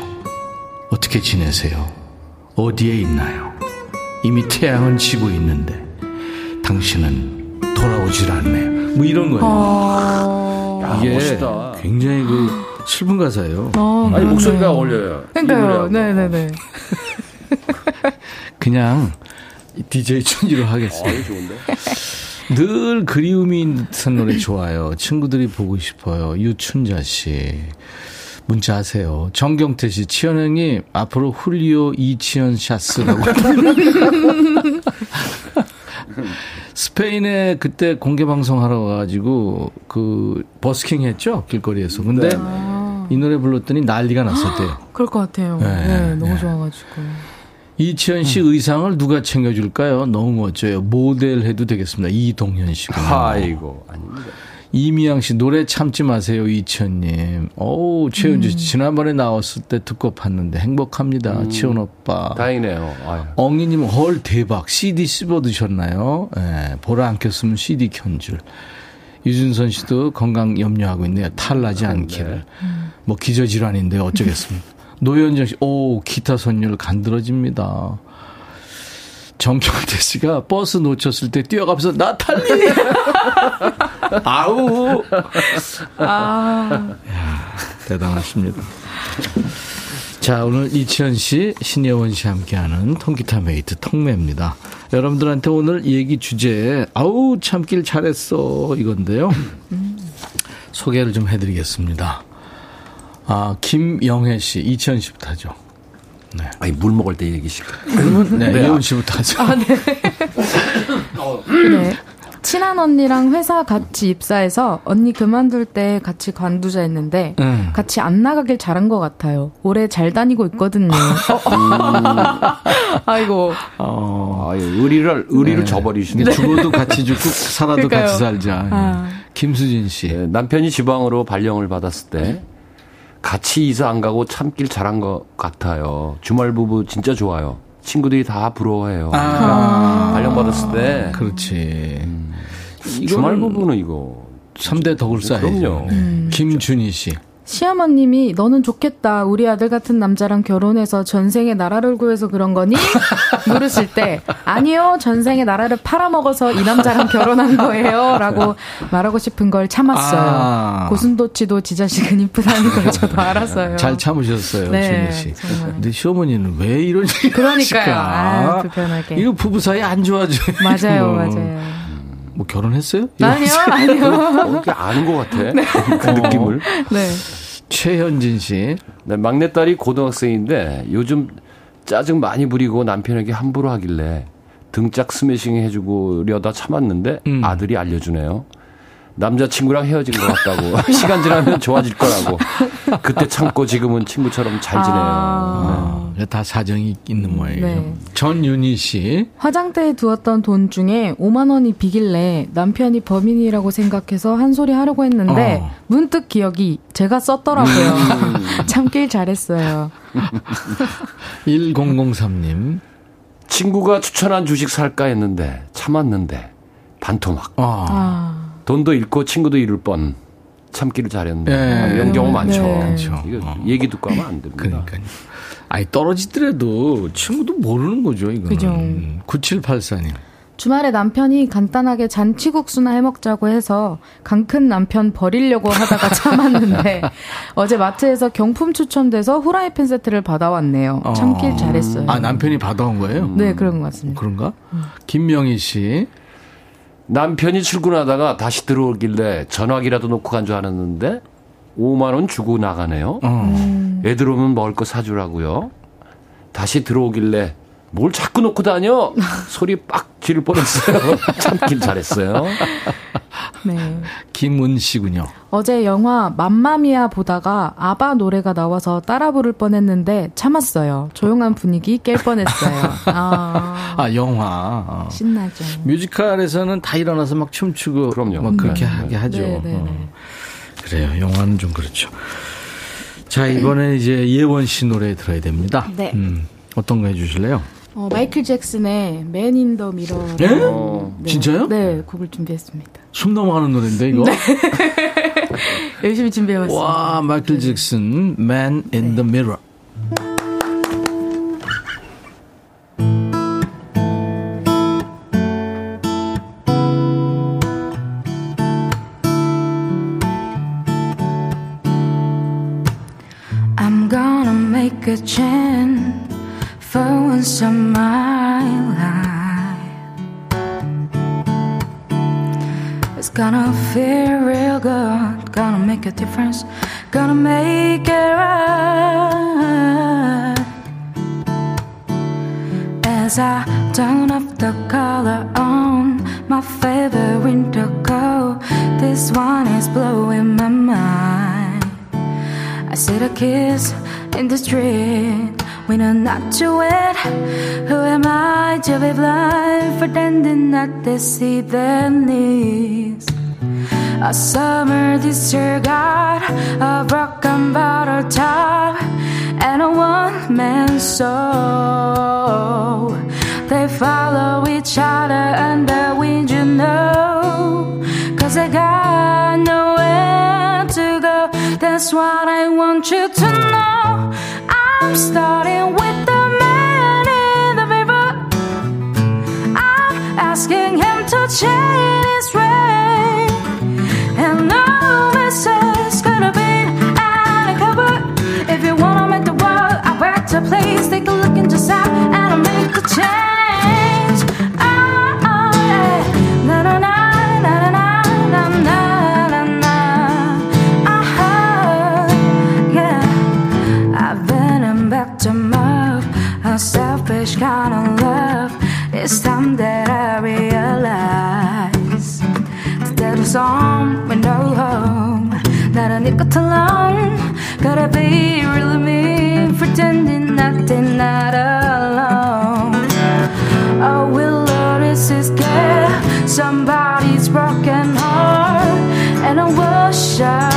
어떻게 지내세요? 어디에 있나요? 이미 태양은 지고 있는데, 당신은 돌아오질 않네요. 뭐 이런 거예요. 어... 이게 멋있다. 굉장히 그 슬픈 가사예요. 어, 아니 그러네요. 목소리가 어울려요. 이 그러니까요. 네네네. [LAUGHS] 그냥 DJ 천지로 하겠습니다. 아, 좋은데. [LAUGHS] 늘 그리움이 듯한 노래 좋아요. 친구들이 보고 싶어요. 유춘자 씨. 문자 하세요. 정경태 씨, 치현형님, 앞으로 훌리오 이치현 샤스라고. [LAUGHS] 스페인에 그때 공개 방송하러 가가지고 그 버스킹 했죠 길거리에서. 근데 네. 이 노래 불렀더니 난리가 났었대요. [GASPS] 그럴 것 같아요. 네, 네, 너무 네. 좋아가지고. 이치현 씨 의상을 누가 챙겨줄까요? 너무 멋져요. 모델 해도 되겠습니다. 이동현 씨가. 아이고, 아닙니다. 이미양 씨 노래 참지 마세요 이치현님. 어우 최은주 씨 지난번에 나왔을 때 듣고 봤는데 행복합니다. 치현 오빠. 다행이네요. 아유. 엉이님 헐 대박 CD 씹어 드셨나요? 예, 보라 안 켰으면 CD 켠 줄. 유준선 씨도 건강 염려하고 있네요. 탈나지 않기를. 뭐 기저질환인데 어쩌겠습니까. 노현정 씨, 오 기타 선율 간드러집니다. 정경태 씨가 버스 놓쳤을 때 뛰어가면서 나탈리 [LAUGHS] 아우 아, 대단하십니다. 자, 오늘 이치현 씨, 신예원 씨 함께하는 통기타 메이트 통매입니다. 여러분들한테 오늘 얘기 주제, 아우, 참길 잘했어, 이건데요. 소개를 좀 해드리겠습니다. 아, 김영애 씨, 이치현 씨부터 하죠. 네. 아니, 물 먹을 때 얘기식. 그러면, 네, 네. 예원 씨부터 하죠. 아, 네. 네. 친한 언니랑 회사 같이 입사해서 언니 그만둘 때 같이 관두자 했는데 음. 같이 안 나가길 잘한 것 같아요. 올해 잘 다니고 있거든요. [LAUGHS] 아이고. 어, 아, 의리를, 의리를 네. 저버리시네. 근데 죽어도 같이 죽고 살아도 그러니까요. 같이 살자. 아. 김수진 씨. 네, 남편이 지방으로 발령을 받았을 때 같이 이사 안 가고 참길 잘한 것 같아요. 주말 부부 진짜 좋아요. 친구들이 다 부러워해요. 아. 발령 받았을 때 그렇지. 주말 이거는 부부는 이거 3대 덕을 쌓야죠. 그럼요. 네. 김준희 씨. 시어머님이 너는 좋겠다. 우리 아들 같은 남자랑 결혼해서 전생에 나라를 구해서 그런 거니? [LAUGHS] 물으실 때 아니요. 전생에 나라를 팔아먹어서 이 남자랑 결혼한 거예요. 라고 말하고 싶은 걸 참았어요. 아. 고슴도치도 지 자식은 이쁘다는 걸 저도 알았어요. 잘 참으셨어요, 네, 씨. 정말. 근데 시어머니는 왜 이런 그러니까요. 아, 불편하게. 이거 부부 사이 안 좋아져요. 맞아요. 맞아요. 뭐 결혼했어요? 아니요, 아니요. 어, 아는 것 같아. 그 느낌을. 네. 최현진 씨. 네, 막내딸이 고등학생인데 요즘 짜증 많이 부리고 남편에게 함부로 하길래 등짝 스매싱 해주고려다 참았는데 음. 아들이 알려주네요. 남자친구랑 헤어진 것 같다고. [LAUGHS] 시간 지나면 좋아질 거라고. 그때 참고 지금은 친구처럼 잘 지내요. 아. 아, 다 사정이 있는 모양이에요. 네. 전윤희 씨. 화장대에 두었던 돈 중에 5만 원이 비길래 남편이 범인이라고 생각해서 한 소리 하려고 했는데 어. 문득 기억이 제가 썼더라고요. [LAUGHS] 참길 잘했어요. [LAUGHS] 1003님. 친구가 추천한 주식 살까 했는데 참았는데 반토막. 아. 아, 돈도 잃고 친구도 잃을 뻔. 참기를 잘했네. 네. 이런 경우 많죠. 네. 많죠. 이거 어. 얘기 듣고 하면 안 됩니다. 그러니까요. 아니, 떨어지더라도 친구도 모르는 거죠, 이거는. 그죠. 9784님. 주말에 남편이 간단하게 잔치국수나 해먹자고 해서 강큰 남편 버리려고 하다가 [LAUGHS] 참았는데 어제 마트에서 경품 추첨돼서 후라이팬 세트를 받아왔네요. 참길 잘했어요. 아, 남편이 받아온 거예요? 네, 그런 것 같습니다. 그런가? 김명희 씨. 남편이 출근하다가 다시 들어오길래 전화기라도 놓고 간 줄 알았는데 5만 원 주고 나가네요. 어. 애들 오면 먹을 거 사주라고요. 다시 들어오길래 뭘 자꾸 놓고 다녀? 소리 빡 지를 뻔했어요. [LAUGHS] 참길 잘했어요. 네. 김은 씨군요. 어제 영화 맘마미아 보다가 아바 노래가 나와서 따라 부를 뻔했는데 참았어요. 조용한 분위기 깰 뻔했어요. [LAUGHS] 아, 아, 영화. 어. 신나죠. 뮤지컬에서는 다 일어나서 막 춤추고 그럼요. 막 그렇게 네, 하게 하죠. 네, 네, 어. 네. 그래요. 영화는 좀 그렇죠. 자, 이번에 이제 예원 씨 노래 들어야 됩니다. 네. 음, 어떤 거 해주실래요? 어, 마이클 잭슨의 Man in the Mirror. 예? 어, 진짜요? 네, 곡을 준비했습니다. 숨 넘어가는 노래인데, 이거? [LAUGHS] 열심히 준비해봤습니다. 와, 마이클 잭슨, Man in the Mirror. I'm gonna make a change for once in my life. It's gonna feel real good. Gonna make a difference. Gonna make it right. As I turn up the color on my favorite winter coat, this one is blowing my mind. I see the kids in the street. We know not to win. Who am I to be blind, pretending that they see their needs? A summer disregard, a broken bottle top, and a one man soul. They follow each other and the wind, you know. Cause they got nowhere to go. That's what I want you to know. I'm starting with the man in the river. I'm asking him to change his way. And no message could have been undercover. If you wanna make the world a better place, take a look inside and I'll make a change. kind of love. It's time that I realize that there was home with no home. Not a nickel to long. Gotta be really me, pretending that they're not alone. All we learn is to scare somebody's broken heart, and I wish I.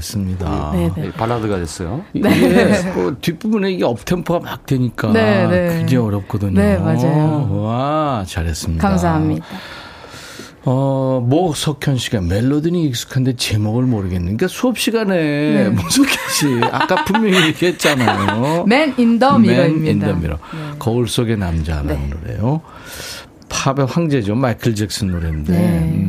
통기타 하나로 했습니다. 네, 네. 발라드가 됐어요. 이게 그 뒷부분에 이게 업템포가 막 되니까 네, 네. 굉장히 어렵거든요. 네, 맞아요. 와, 잘했습니다. 감사합니다. 어, 모석현 씨가 멜로디는 익숙한데 제목을 모르겠는. 그러니까 수업 시간에 네. 모석현 씨 아까 분명히 얘기했잖아요. [LAUGHS] Man in the Mirror입니다. Man in the Mirror. 거울 속의 남자라는 노래요. 팝의 황제죠. 마이클 잭슨 노래인데. 네.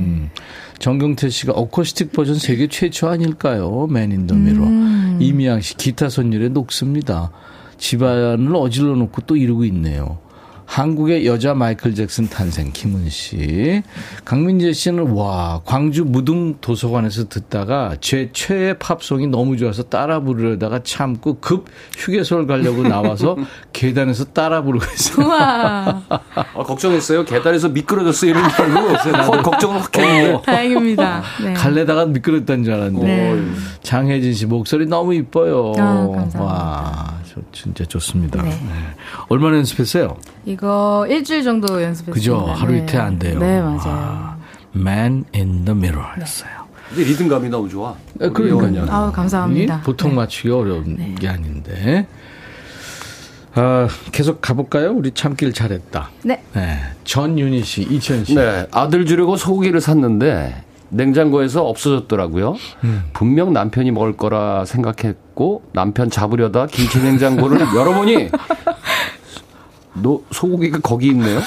음. 정경태 씨가 어쿠스틱 버전 세계 최초 아닐까요? In the Mirror. 음. 이미양 씨 기타 선율에 녹습니다. 집안을 어질러 놓고 또 이러고 있네요. 한국의 여자 마이클 잭슨 탄생 김은 씨. 강민재 씨는 와 광주 무등 도서관에서 듣다가 제 최애 팝송이 너무 좋아서 따라 부르려다가 참고 급 휴게소를 가려고 나와서 [LAUGHS] 계단에서 따라 부르고 있어요. 우와. 아, 걱정했어요. 계단에서 미끄러졌어 이런 줄 알고 [LAUGHS] 어, 걱정을 확 했는데. 다행입니다. 네. 갈래다가 미끄러졌다는 줄 알았는데. 네. 장혜진 씨 목소리 너무 이뻐요. 아, 감사합니다. 와, 저 진짜 좋습니다. 네. 네. 얼마나 연습했어요? 이거 일주일 정도 연습했습니다. 그죠? 하루 네. 이틀 안 돼요. 네, 맞아요. 아, Man in the Mirror였어요. 근데 리듬감이 너무 좋아. 네, 그러니까요. 아우, 감사합니다. 이 보통 맞추기 어려운 게 아닌데. 아, 계속 가볼까요? 우리 참길 잘했다. 네. 네. 전윤희 씨, 이천 씨. 네, 아들 주려고 소고기를 샀는데 냉장고에서 없어졌더라고요. 분명 남편이 먹을 거라 생각했고 남편 잡으려다 김치 냉장고를 [LAUGHS] 열어보니 너 소고기가 거기 있네요.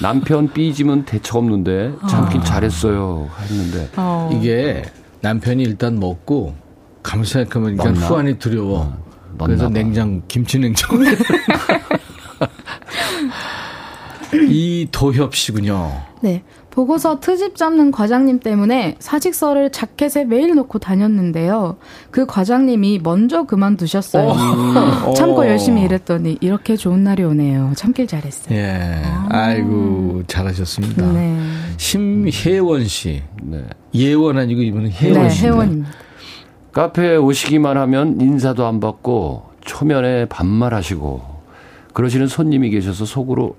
남편 삐지면 대책 없는데 참긴 잘했어요 했는데 어. 이게 남편이 일단 먹고 가만 생각하면 일단 넣나? 후안이 두려워. 어, 그래서. 냉장 김치 냉장. [LAUGHS] 이도협 씨군요. 네. 보고서 트집 잡는 과장님 때문에 사직서를 자켓에 매일 놓고 다녔는데요. 그 과장님이 먼저 그만두셨어요. 어. [LAUGHS] 참고 열심히 일했더니 이렇게 좋은 날이 오네요. 참길 잘했어요. 예. 아 이고 잘하셨습니다. 네. 심혜원 씨. 네. 예원 아니고 이분은 혜원 네, 씨. 회원입니다. 카페에 오시기만 하면 인사도 안 받고 초면에 반말하시고 그러시는 손님이 계셔서 속으로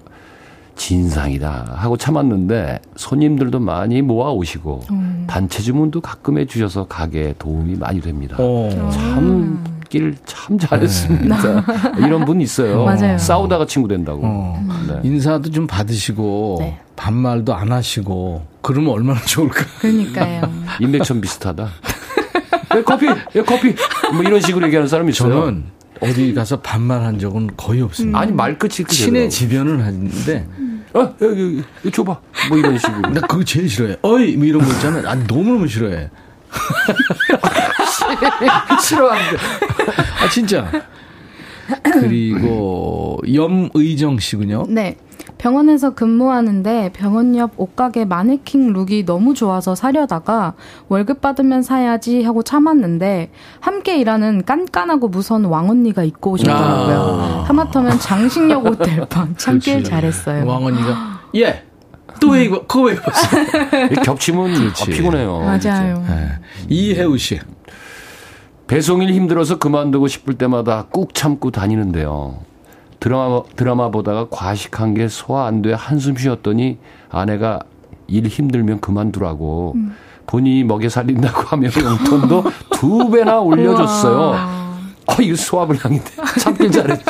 진상이다 하고 참았는데 손님들도 많이 모아 오시고 음. 단체 주문도 가끔 해주셔서 가게에 도움이 많이 됩니다. 어. 참길 참 잘했습니다. [LAUGHS] 이런 분 있어요. 맞아요. 싸우다가 친구 된다고. 어. 네. 인사도 좀 받으시고 네. 반말도 안 하시고 그러면 얼마나 좋을까. 그러니까요. [LAUGHS] 인맥천 비슷하다. [LAUGHS] 예, 커피, 예, 커피. 뭐 이런 식으로 얘기하는 사람이 있어요. 저는 어디 가서 반말한 적은 거의 없습니다. 아니 말끝이 친해지면은 하는데 어, 여기, 여기, 여기 줘봐. 뭐 이런 식으로. 나 그거 제일 싫어해. 어이 뭐 이런 거 있잖아. 난 너무너무 싫어해. [LAUGHS] 싫어하는데. 아 진짜. 그리고 염의정 씨군요. 네. 병원에서 근무하는데 병원 옆 옷가게 마네킹 룩이 너무 좋아서 사려다가 월급 받으면 사야지 하고 참았는데 함께 일하는 깐깐하고 무서운 왕언니가 입고 오셨더라고요. 아. 하마터면 장식력 옷 될 뻔. [LAUGHS] 참길. 잘했어요. 왕언니가 예. 또왜 입어? 그거 왜 입었어? 겹치면 아, 피곤해요. 맞아요. 네. 이혜우 씨. 배송일 힘들어서 그만두고 싶을 때마다 꾹 참고 다니는데요. 드라마, 드라마 보다가 과식한 게 소화 안 돼 한숨 쉬었더니 아내가 일 힘들면 그만두라고 본인이 먹여 살린다고 하며 용돈도 두 배나 올려줬어요. 어, 이거 소화불량인데. 참길 잘했죠.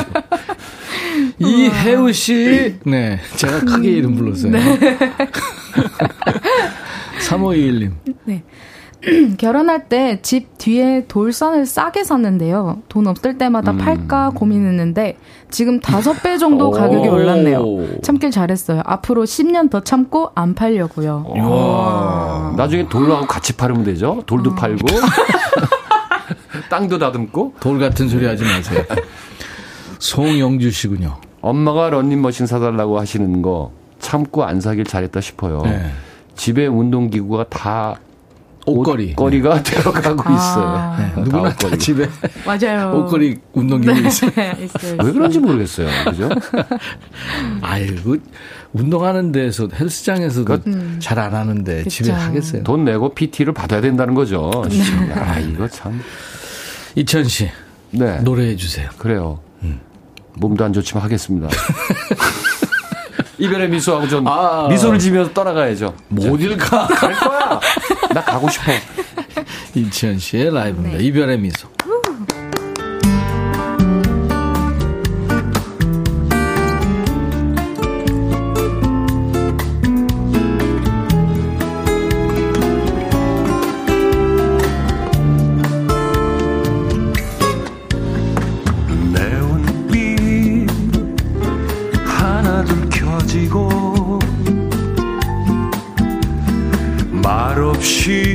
[LAUGHS] 이혜우 씨. 네. 제가 크게 이름 불렀어요. 3521님. 네. [LAUGHS] [CLEARS THROAT] 결혼할 때 집 뒤에 돌선을 싸게 샀는데요. 돈 없을 때마다 팔까 고민했는데 지금 다섯 배 정도 가격이 오. 올랐네요. 참길 잘했어요. 앞으로 10년 더 참고 안 팔려고요. 와. 나중에 돌하고 같이 팔으면 되죠. 돌도 팔고. [LAUGHS] 땅도 다듬고. 돌 같은 소리 하지 마세요. 송영주 씨군요. 엄마가 런닝머신 사달라고 하시는 거 참고 안 사길 잘했다 싶어요. 네. 집에 운동기구가 다 옷걸이. 옷걸이가 되어가고 있어요. 아. 네, 다 누구나 다 옷걸이. 집에 맞아요. [LAUGHS] 옷걸이 운동기구 있어요. [LAUGHS] 네, 있어요. 왜 그런지 모르겠어요. 그죠? [LAUGHS] 아이고 운동하는 데서 헬스장에서도 잘안 하는데 집에 하겠어요. 돈 내고 PT를 받아야 된다는 거죠. 아, 이거 참. 이천 씨 네. 노래해 주세요. 그래요. 몸도 안 좋지만 하겠습니다. 이별의 미소하고 좀 아. 미소를 지면서 떠나가야죠. 어딜 가? 갈 거야. [LAUGHS] 나 가고 싶어. 이천 씨의 라이브입니다. 네. 이별의 미소. 말없이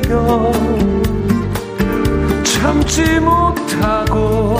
기대어 참지 못하고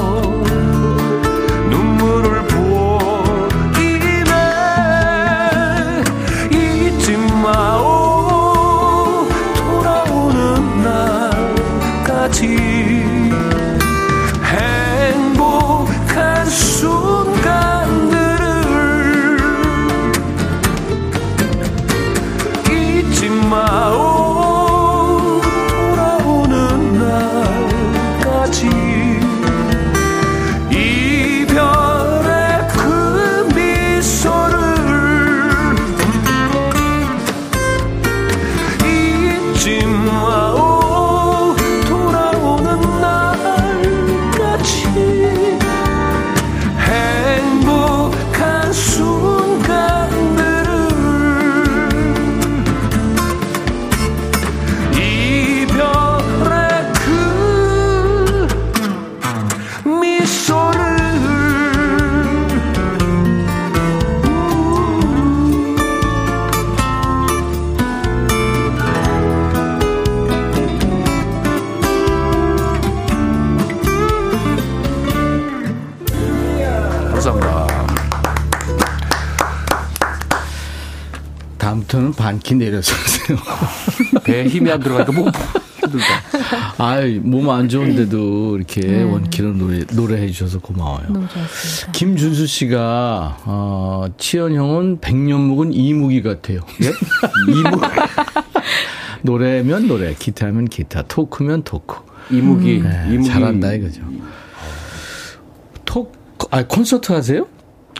하세요. [LAUGHS] 배에 힘이 안 들어가니까 뭐 힘들다. 아이, 몸 안 좋은데도 [LAUGHS] 이렇게 네. 원키로 노래, 노래해 주셔서 고마워요. 너무 좋았습니다. 김준수 씨가, 어, 치현 형은 백년 묵은 이무기 같아요. 예? [LAUGHS] 이무 노래면 노래, 기타면 기타, 토크면 토크. 이무기, 네, 이무기. 잘한다 이거죠. 토크, 아, 콘서트 하세요?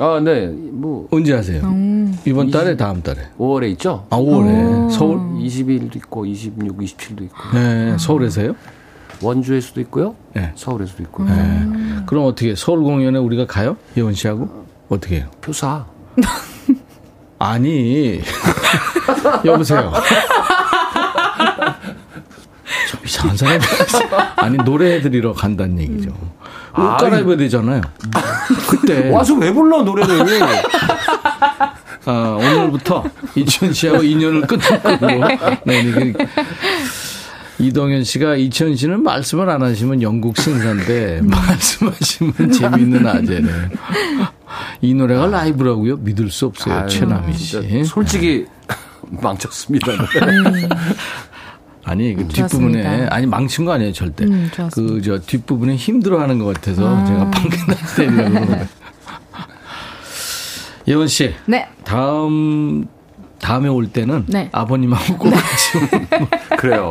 아, 네. 뭐 언제 하세요? 음. 이번 달에, 다음 달에? 5월에 있죠? 아, 5월에. 서울? 20일도 있고 26, 27도 있고. 네, 서울에서요? 원주일 수도 있고요. 네. 서울일 수도 있고. 네. 그럼 어떻게, 서울 공연에 우리가 가요? 예원 씨하고? 어떻게 해요? 표사. [LAUGHS] 아니, [LAUGHS] 여보세요. [LAUGHS] 좀 이상한 사람이 아니 노래해드리러 간다는 얘기죠. 옷 아이. 갈아입어야 되잖아요. 그때 [LAUGHS] 와서 왜 불러 노래를? 아, [LAUGHS] 오늘부터 이치현 씨하고 인연을 끊는 걸로. 네, 이게 이동현 씨가 이치현 씨는 말씀을 안 하시면 영국 신사인데 [LAUGHS] 말씀하시면 재미있는 아재네. 이 노래가 라이브라고요? 믿을 수 없어요. 아유, 최남희 씨. 솔직히 망쳤습니다. 아니 그 좋았습니다. 뒷부분에 아니 망친 거 아니에요 절대 음, 좋았습니다. 그저 뒷부분에 힘들어하는 것 같아서 아. 제가 방금. [LAUGHS] 예원 씨 네. 다음 다음에 올 때는 네. 아버님하고 꼭 같이 오는 [LAUGHS] 그래요.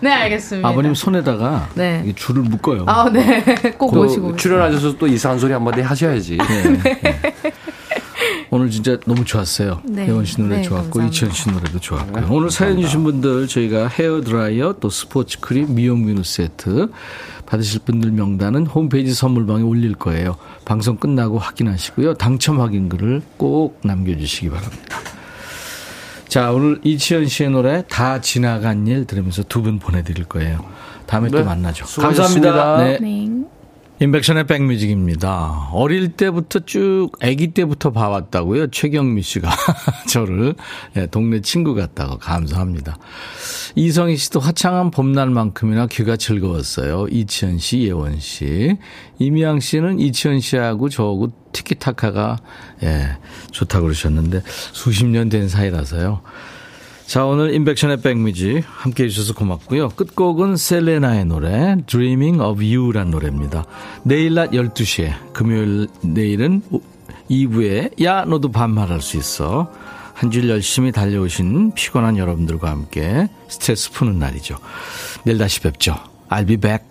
네, 알겠습니다. 아버님 손에다가 네. 이게 줄을 묶어요. 아, 네. [LAUGHS] 꼭그 모시고. 출연하셔서 또 이상한 소리 한마디 하셔야지. 네. 오늘 진짜 너무 좋았어요. 네. 예원 씨 노래 네, 좋았고 감사합니다. 이치현 씨 노래도 좋았고요. 오늘 사연 주신 분들 저희가 헤어 드라이어 또 스포츠 크림 미용 비누 세트 받으실 분들 명단은 홈페이지 선물방에 올릴 거예요. 방송 끝나고 확인하시고요. 당첨 확인글을 꼭 남겨주시기 바랍니다. 자 오늘 이치현 씨의 노래 다 지나간 일 들으면서 두 분 보내드릴 거예요. 다음에 또 네, 만나죠. 수고하셨습니다. 감사합니다. 네. 네. 인백션의 백뮤직입니다. 어릴 때부터 쭉 아기 때부터 봐왔다고요. 최경미 씨가 [LAUGHS] 저를 예, 동네 친구 같다고 감사합니다. 이성희 씨도 화창한 봄날만큼이나 귀가 즐거웠어요. 이치현 씨, 예원 씨. 이미양 씨는 이치현 씨하고 저하고 티키타카가 예, 좋다고 그러셨는데 수십 년 된 사이라서요. 자, 오늘 인백션의 백뮤직 함께 해주셔서 고맙고요. 끝곡은 셀레나의 노래 Dreaming of You란 노래입니다. 내일 낮 12시에 금요일 내일은 2부에 야 너도 반말할 수 있어. 한 줄 열심히 달려오신 피곤한 여러분들과 함께 스트레스 푸는 날이죠. 내일 다시 뵙죠. I'll be back.